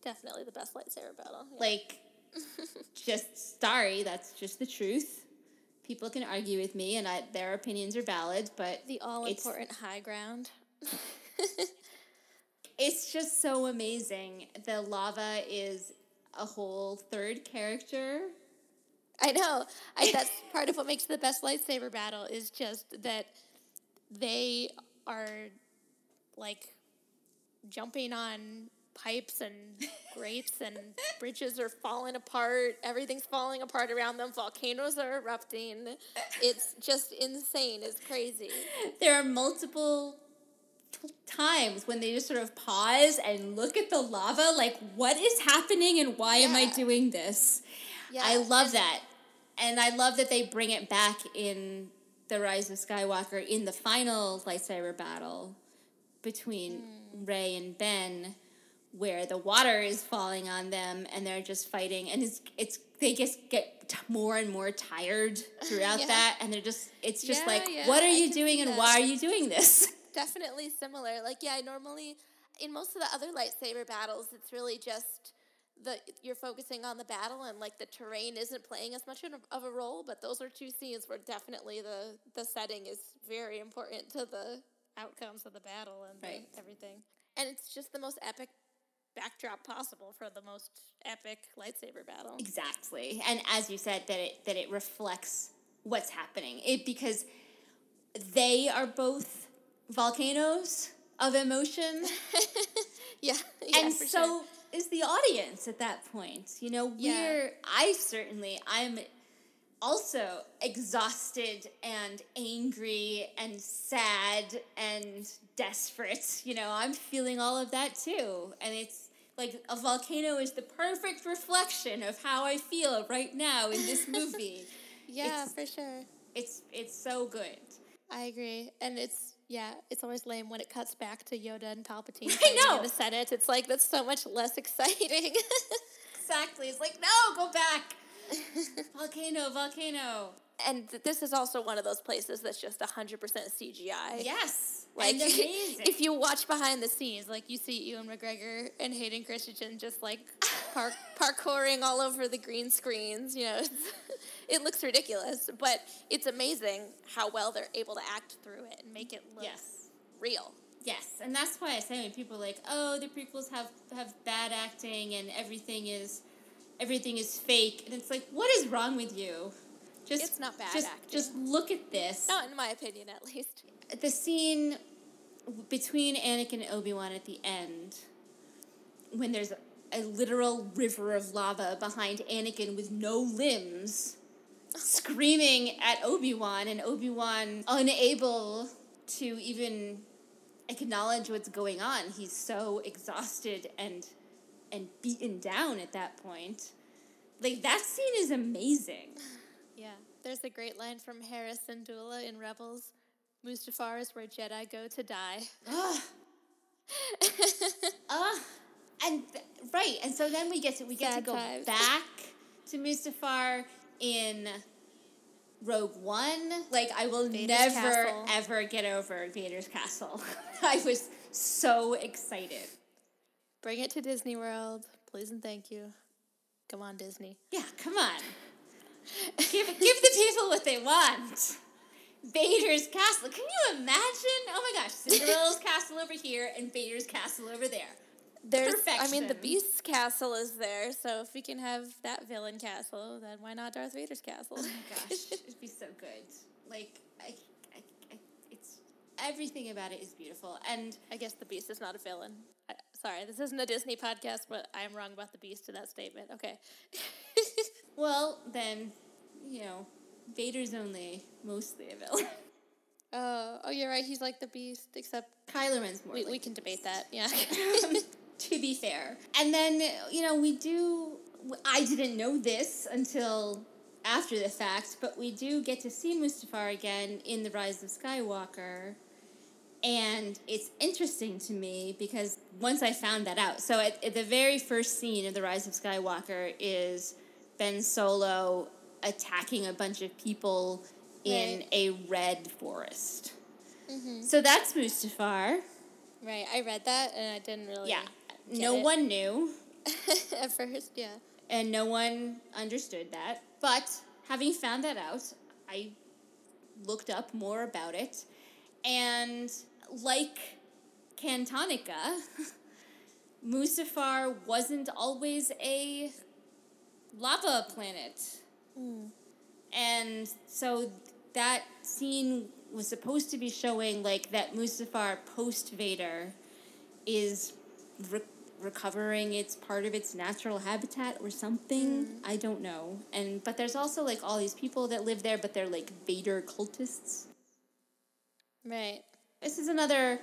S2: Definitely the best lightsaber battle. yeah.
S1: Like, just sorry, that's just the truth. People can argue with me, and I, their opinions are valid, but
S2: the all important high ground. [LAUGHS]
S1: it's just so amazing. The lava is a whole third character.
S2: I know. I, that's [LAUGHS] part of what makes the best lightsaber battle is just that they are like jumping on pipes and grates and bridges are falling apart. Everything's falling apart around them. Volcanoes are erupting. It's just insane. It's crazy.
S1: There are multiple t- times when they just sort of pause and look at the lava like what is happening and why am I doing this?
S2: Yeah,
S1: I love
S2: and-
S1: that. And I love that they bring it back in The Rise of Skywalker in the final lightsaber battle between
S2: Hmm.
S1: Rey and Ben where the water is falling on them and they're just fighting and it's it's they just get t- more and more tired [LAUGHS] throughout
S2: Yeah.
S1: that and they're just it's just
S2: Yeah,
S1: like
S2: yeah,
S1: what are
S2: I
S1: you doing and
S2: that.
S1: why are you doing this? [LAUGHS]
S2: definitely similar. Like, yeah, normally in most of the other lightsaber battles, it's really just the you're focusing on the battle and like the terrain isn't playing as much of a- role. But those are two scenes where definitely the the setting is very important to the outcomes of the battle and the- everything. And it's just the most epic backdrop possible for the most epic lightsaber battle.
S1: Exactly. And as you said that it that it reflects what's happening. It because they are both volcanoes of emotion [LAUGHS]
S2: Yeah, yeah,
S1: and
S2: for
S1: so
S2: sure.
S1: Is the audience at that point. You know, we're I certainly I'm also exhausted and angry and sad and desperate. You know, I'm feeling all of that too. And it's like a volcano is the perfect reflection of how I feel right now in this [LAUGHS] movie.
S2: yeah,
S1: it's-
S2: for sure.
S1: it's it's so good.
S2: I agree, and it's yeah, it's always lame when it cuts back to Yoda and Palpatine [LAUGHS]
S1: I know.
S2: in the Senate. It's like that's so much less exciting. [LAUGHS]
S1: Exactly. It's like, no, go back. [LAUGHS] volcano, volcano.
S2: and th- this is also one of those places that's just hundred percent CGI.
S1: Yes.
S2: Like [LAUGHS] if you watch behind the scenes, like you see Ewan McGregor and Hayden Christensen just like par- [LAUGHS] parkouring all over the green screens. You know, it's, it looks ridiculous, but it's amazing how well they're able to act through it and make it look
S1: yes.
S2: real.
S1: Yes, and that's why I say when people are like, "Oh, the prequels have have bad acting and everything is everything is fake," and it's like, what is wrong with you? Just
S2: It's not bad
S1: just,
S2: acting.
S1: Just look at this.
S2: Not in my opinion, at least.
S1: The scene between Anakin and Obi Wan at the end, when there's a, a literal river of lava behind Anakin with no limbs, screaming at Obi Wan, and Obi Wan unable to even acknowledge what's going on. He's so exhausted and and beaten down at that point. Like that scene is amazing.
S2: Yeah, there's a great line from Harris and Dula in Rebels. Mustafar is where Jedi go to die. Ah.
S1: Ugh. [LAUGHS] Ugh. Ah. and th- right, and so then we get to we get
S2: Sad
S1: to go
S2: times.
S1: back to Mustafar in Rogue One. Like I will
S2: Vader's
S1: never
S2: castle.
S1: ever get over Vader's castle. [LAUGHS] I was so excited.
S2: Bring it to Disney World, please and thank you. Come on, Disney.
S1: Yeah, come on. [LAUGHS] give give the people what they want. Vader's castle. Can you imagine? Oh my gosh, Cinderella's castle over here and Vader's castle over there.
S2: There's, I mean, the Beast's castle is there, so if we can have that villain castle, then why not Darth Vader's castle?
S1: Oh my gosh, [LAUGHS] it'd be so good. Like, I, I, I, it's everything about it is beautiful, and
S2: I guess the Beast is not a villain. I, sorry, this isn't a Disney podcast, but I am wrong about the Beast in that statement. Okay. [LAUGHS]
S1: well, then, you know, Vader's only mostly a villain. [LAUGHS]
S2: Oh, uh, oh, you're right. He's like the Beast, except
S1: Kylo Ren's more.
S2: we,
S1: like
S2: we can debate that. Yeah. [LAUGHS]
S1: to be fair. And then, you know, we do, I didn't know this until after the fact, but we do get to see Mustafar again in The Rise of Skywalker. And it's interesting to me because once I found that out, so at, at the very first scene of The Rise of Skywalker is Ben Solo attacking a bunch of people in
S2: Right.
S1: a red forest. Mm-hmm. So that's Mustafar.
S2: right. I read that and I didn't really.
S1: Yeah. No
S2: it.
S1: one knew. [LAUGHS]
S2: At first, yeah.
S1: and no one understood that. But having found that out, I looked up more about it, and like Cantonica, [LAUGHS] Mustafar wasn't always a lava planet. Mm. And so that scene was supposed to be showing like that Mustafar post Vader is re- recovering its part of its natural habitat or something. Mm. I don't know. And but there's also like all these people that live there, but they're like Vader cultists.
S2: Right.
S1: This is another.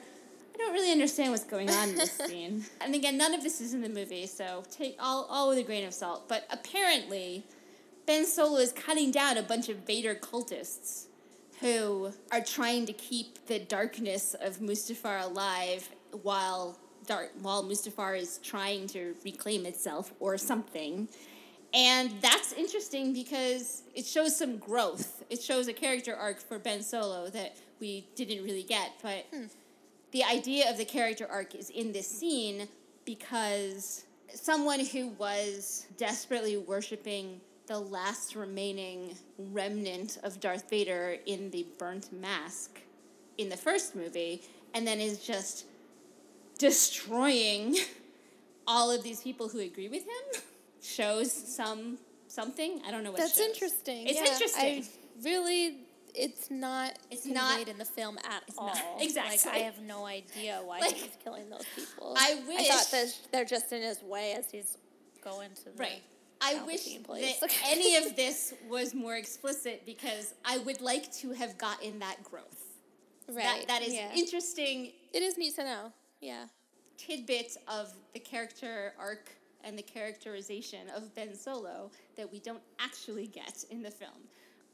S1: I don't really understand what's going on in this [LAUGHS] scene. And again, none of this is in the movie, so take all, all with a grain of salt. But apparently, Ben Solo is cutting down a bunch of Vader cultists who are trying to keep the darkness of Mustafar alive while dark while Mustafar is trying to reclaim itself or something. And that's interesting because it shows some growth. It shows a character arc for Ben Solo that we didn't really get, but hmm. the idea of the character arc is in this scene because someone who was desperately worshiping the last remaining remnant of Darth Vader in the burnt mask in the first movie, and then is just destroying [LAUGHS] all of these people who agree with him [LAUGHS] shows some something. I don't know what
S2: That's
S1: shows.
S2: interesting.
S1: It's
S2: Yeah,
S1: interesting.
S2: I really, it's not
S1: It's not-
S2: in the film at all. [LAUGHS]
S1: not-
S2: Like. I have no idea why
S1: Like,
S2: he's killing those people.
S1: I wish.
S2: I thought that they're just in his way as he's going to the
S1: Right. I wish that any of [LAUGHS] this was more explicit because I would like to have gotten that growth.
S2: Right.
S1: That, that is
S2: yeah.
S1: interesting
S2: It is neat to know. Yeah.
S1: tidbit of the character arc and the characterization of Ben Solo that we don't actually get in the film.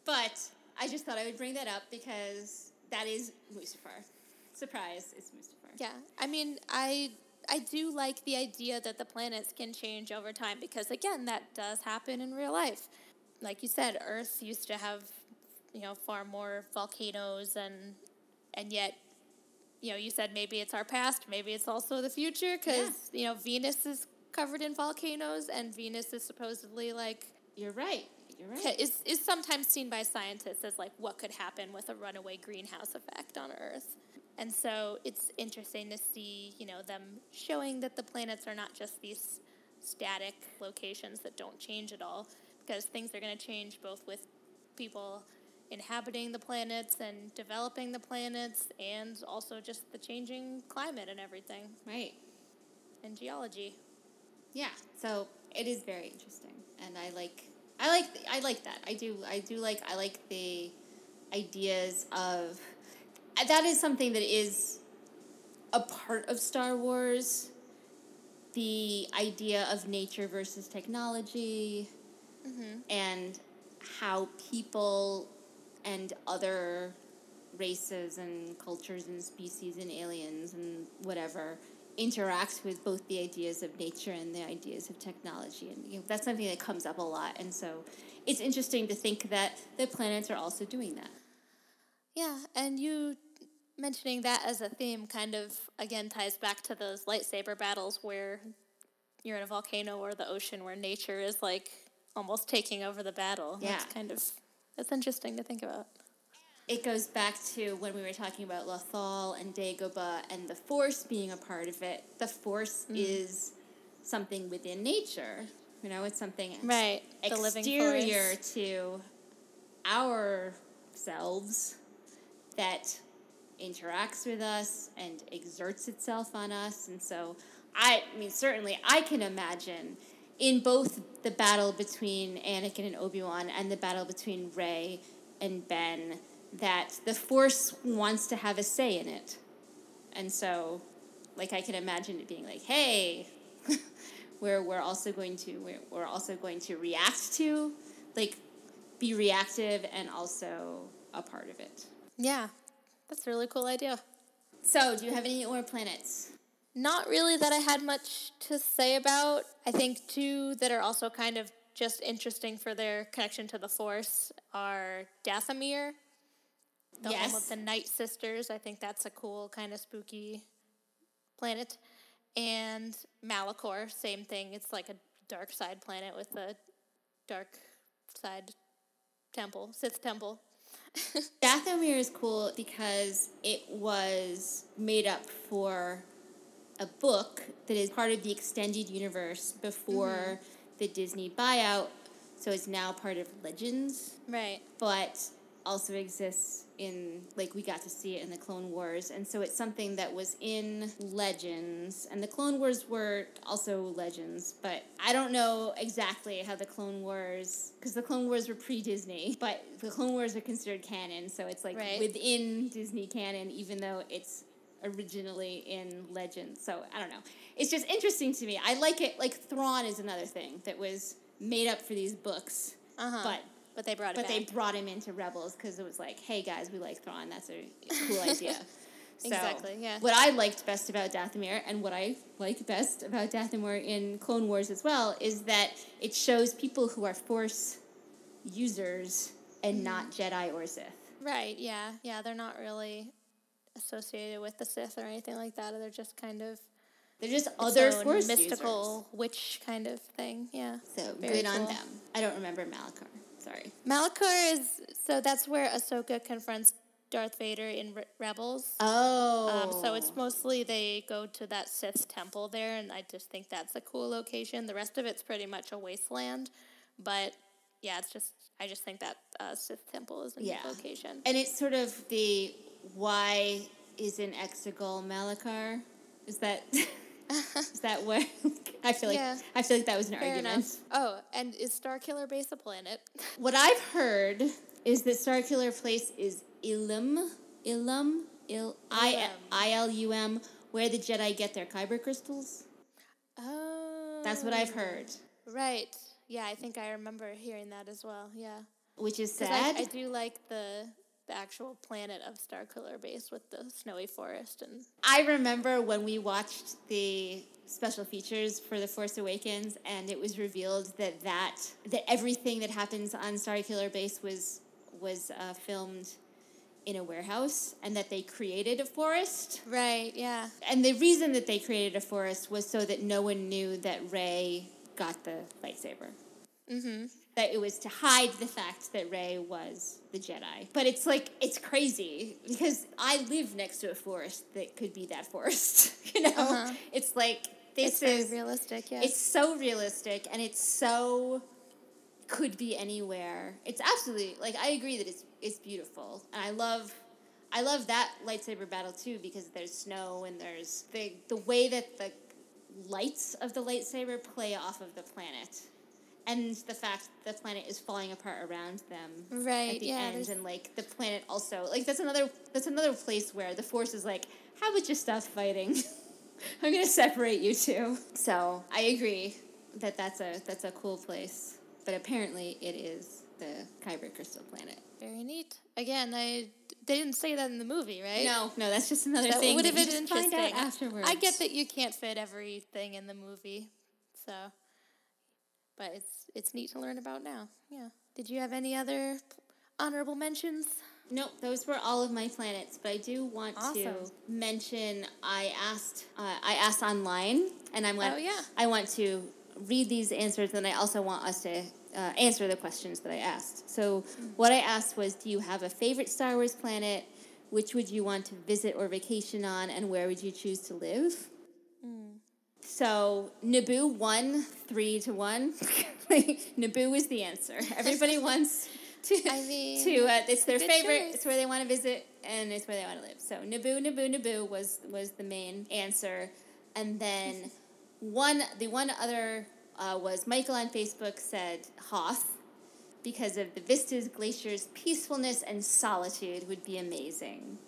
S1: But I just thought I would bring that up because that is Mustafar. Surprise, it's Mustafar.
S2: Yeah. I mean, I I do like the idea that the planets can change over time because again, that does happen in real life. Like you said, Earth used to have, you know, far more volcanoes and and yet you know, you said maybe it's our past, maybe it's also the future cuz you know, Venus is covered in volcanoes and Venus is supposedly like
S1: You're right. You're right.
S2: is is sometimes seen by scientists as like what could happen with a runaway greenhouse effect on Earth. And so it's interesting to see, you know, them showing that the planets are not just these static locations that don't change at all, because things are going to change both with people inhabiting the planets and developing the planets, and also just the changing climate and everything,
S1: Right.
S2: and geology.
S1: Yeah. So it is very interesting, and I like I like I like that. I do I do like I like the ideas of that is something that is a part of Star Wars. The idea of nature versus technology, mm-hmm. and how people and other races and cultures and species and aliens and whatever interact with both the ideas of nature and the ideas of technology. And you know, that's something that comes up a lot. And so it's interesting to think that the planets are also doing that.
S2: Yeah, and you mentioning that as a theme kind of again ties back to those lightsaber battles where you're in a volcano or the ocean where nature is like almost taking over the battle.
S1: Yeah.
S2: kind of that's interesting to think about.
S1: it goes back to when we were talking about Lothal and Dagobah and the Force being a part of it. The Force mm. is something within nature. You know, it's something
S2: Right. The living
S1: exterior to ourselves that interacts with us and exerts itself on us. And so, I, I mean, certainly I can imagine in both the battle between Anakin and Obi Wan and the battle between Rey and Ben that the Force wants to have a say in it. And so, like, I can imagine it being like, hey, [LAUGHS] where we're also going to we're, we're also going to react to like be reactive and also a part of it
S2: Yeah. That's a really cool idea.
S1: so do you have any more planets
S2: Not really that I had much to say about. I think two that are also kind of just interesting for their connection to the Force are Dathomir, the home of the Night Sisters. I think that's a cool, kind of spooky planet. And Malachor, same thing. It's like a dark side planet with a dark side temple, Sith temple.
S1: Dathomir is cool because it was made up for a book that is part of the extended universe before mm-hmm. the Disney buyout. So it's now part of Legends,
S2: Right.
S1: but also exists in like we got to see it in the Clone Wars, and so it's something that was in Legends, and the Clone Wars were also Legends, but I don't know exactly how the Clone Wars because the Clone Wars were pre Disney, but the Clone Wars are considered canon, so it's like
S2: Right.
S1: within Disney canon, even though it's originally in Legends. So I don't know. It's just interesting to me. I like it. Like Thrawn is another thing that was made up for these books,
S2: Uh huh.
S1: but
S2: but they brought it
S1: but
S2: back.
S1: they brought him into Rebels because it was like, hey guys, we like Thrawn. That's a cool [LAUGHS] idea. So,
S2: Exactly, yeah.
S1: What I liked best about Dathomir, and what I like best about Dathomir in Clone Wars as well, is that it shows people who are Force users and not mm-hmm. Jedi or Sith.
S2: Right, yeah. Yeah, they're not really associated with the Sith or anything like that. They're just kind of
S1: They're just other Force
S2: mystical witch kind of thing. Yeah.
S1: So
S2: Very
S1: good on them. I don't remember Malachor. Sorry.
S2: Malachor is so that's where Ahsoka confronts Darth Vader in Re- Rebels.
S1: Oh.
S2: Um, so it's mostly they go to that Sith temple there, and I just think that's a cool location. The rest of it's pretty much a wasteland, but yeah, it's just I just think that uh, Sith temple is a neat
S1: Yeah.
S2: location.
S1: And it's sort of the why is an Exegol Malachor? Is that [LAUGHS] is that what I feel like
S2: Yeah.
S1: I feel like that was an
S2: Fair
S1: argument.
S2: enough. Oh, and is Starkiller Base a planet? [LAUGHS]
S1: What I've heard is that Starkiller Place is Ilum, Ilum, Il, I, L U M, where the Jedi get their kyber crystals.
S2: oh,
S1: That's what I've oh. heard,
S2: Right. Yeah, I think I remember hearing that as well. Yeah.
S1: which is sad.
S2: I, I do like the the actual planet of Starkiller Base with the snowy forest and
S1: I remember when we watched the special features for The Force Awakens, and it was revealed that that that everything that happens on Starkiller Base was was uh, filmed in a warehouse, and that they created a forest.
S2: right. Yeah.
S1: And the reason that they created a forest was so that no one knew that Rey got the lightsaber.
S2: Mm-hmm.
S1: That it was to hide the fact that Rey was the Jedi. But it's like it's crazy because I live next to a forest that could be that forest. [LAUGHS] you know,
S2: Uh-huh.
S1: it's like this
S2: It's very
S1: is
S2: realistic. Yeah.
S1: it's so realistic and it's so could be anywhere. It's absolutely like I agree that it's it's beautiful and I love I love that lightsaber battle too because there's snow and there's the the way that the lights of the lightsaber play off of the planet. And the fact the planet is falling apart around them
S2: Right,
S1: at the
S2: yeah,
S1: end,
S2: there's-
S1: and like the planet also like that's another that's another place where the force is like, how about you stop fighting? [LAUGHS] I'm gonna separate you two. So I agree that that's a that's a cool place, but apparently it is the Kyber Crystal Planet.
S2: very neat. Again, I they didn't say that in the movie, right?
S1: No, no, that's just another
S2: That
S1: thing
S2: would have
S1: that
S2: been
S1: just find
S2: interesting.
S1: out afterwards.
S2: I get that you can't fit everything in the movie, so but it's it's neat to learn about now. Yeah. Did you have any other honorable mentions?
S1: Nope, those were all of my planets. But I do want to mention I asked uh, I asked online, and I'm going.
S2: Oh, yeah.
S1: I want to read these answers, and I also want us to uh, answer the questions that I asked. So what I asked was, do you have a favorite Star Wars planet? Which would you want to visit or vacation on, and where would you choose to live? So Naboo won three to one. [LAUGHS] Naboo is the answer. Everybody [LAUGHS] wants to.
S2: I mean,
S1: to uh, it's their favorite.
S2: choice.
S1: It's where they want to visit, and it's where they want to live. So Naboo, Naboo, Naboo was was the main answer, and then [LAUGHS] one the one other uh, was Michael on Facebook said Hoth because of the vistas, glaciers, peacefulness, and solitude would be amazing.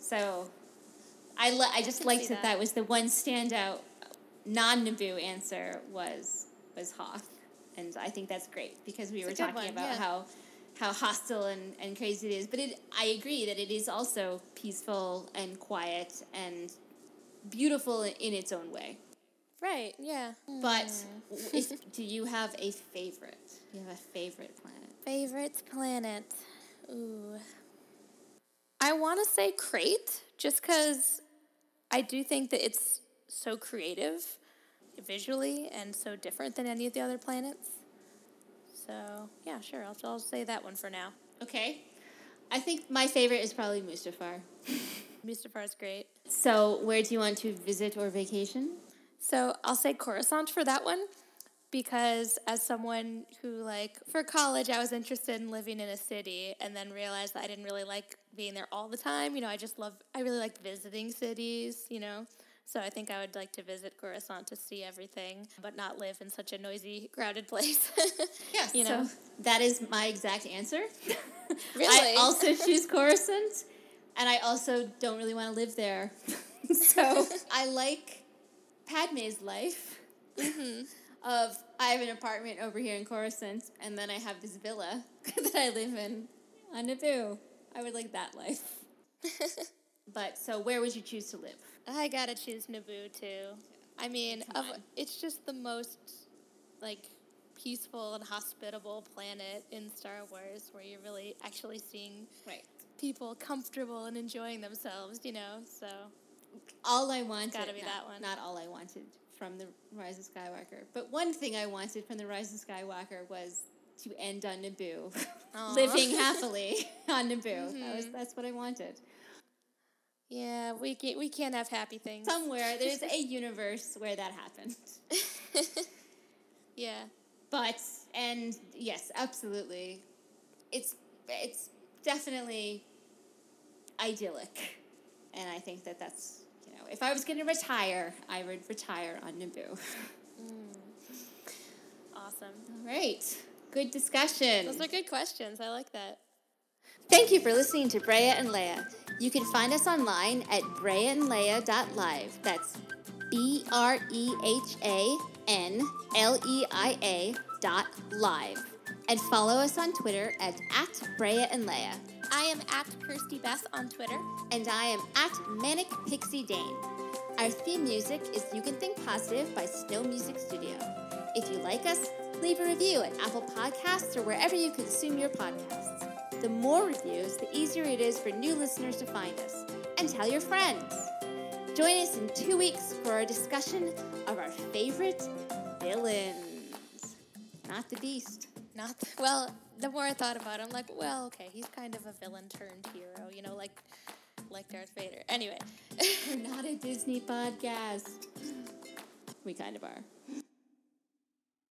S1: So I li- I just
S2: can
S1: liked that.
S2: that.
S1: that was the one standout non Naboo answer was was Hoth, and I think that's great because we
S2: It's
S1: were talking
S2: one,
S1: about
S2: yeah.
S1: how how hostile and, and crazy it is. But it I agree that it is also peaceful and quiet and beautiful in its own way.
S2: Right, yeah.
S1: But if, [LAUGHS] do you have a favorite? Do you have a favorite planet?
S2: Favorite planet. Ooh. I want to say Crait, just because I do think that it's so creative visually and so different than any of the other planets. So, yeah, sure. I'll, I'll say that one for now.
S1: Okay. I think my favorite is probably Mustafar. [LAUGHS]
S2: Mustafar is great.
S1: So, where do you want to visit or vacation?
S2: So I'll say Coruscant for that one because as someone who like for college I was interested in living in a city and then realized that I didn't really like being there all the time. You know, I just love I really like visiting cities, you know. So I think I would like to visit Coruscant to see everything, but not live in such a noisy, crowded place. [LAUGHS]
S1: Yes.
S2: you know.
S1: So that is my exact answer. [LAUGHS]
S2: Really?
S1: I also [LAUGHS] choose Coruscant, and I also don't really want to live there. so I like Padme's life.
S2: Mm-hmm.
S1: Of I have an apartment over here in Coruscant, and then I have this villa that I live in on Naboo. I would like that life. but so, where would you choose to live?
S2: I gotta choose Naboo too. I mean, of, it's just the most like peaceful and hospitable planet in Star Wars, where you're really actually seeing
S1: Right.
S2: people comfortable and enjoying themselves. You know, so
S1: all I wanted.
S2: gotta be
S1: not,
S2: that one.
S1: Not all I wanted from the Rise of Skywalker, but one thing I wanted from the Rise of Skywalker was to end on Naboo, [LAUGHS] living happily [LAUGHS] on Naboo. That
S2: Mm-hmm.
S1: was that's what I wanted.
S2: Yeah, we can't we can't have happy things.
S1: Somewhere there's [LAUGHS] a universe where that happened, [LAUGHS]
S2: yeah,
S1: but and yes, absolutely, it's it's definitely idyllic, and I think that that's you know if I was going to retire, I would retire on Naboo. [LAUGHS] Mm.
S2: awesome.
S1: All right. Good discussion.
S2: Those are good questions. I like that.
S1: Thank you for listening to Brea and Leia. You can find us online at breaandleia.live. That's B R E H A N L E I A dot live. And follow us on Twitter at, at Brea and Leia.
S2: I am at Kirsty Beth on Twitter.
S1: And I am at Manic Pixie Dane. Our theme music is You Can Think Positive by Snow Music Studio. If you like us, leave a review at Apple Podcasts or wherever you consume your podcasts. The more reviews, the easier it is for new listeners to find us. And tell your friends. Join us in two weeks for our discussion of our favorite villains. Not the Beast.
S2: Not the, well. The more I thought about it, I'm like, well, okay, he's kind of a villain turned hero. You know, like like Darth Vader. Anyway.
S1: We're not a Disney podcast. We kind of are.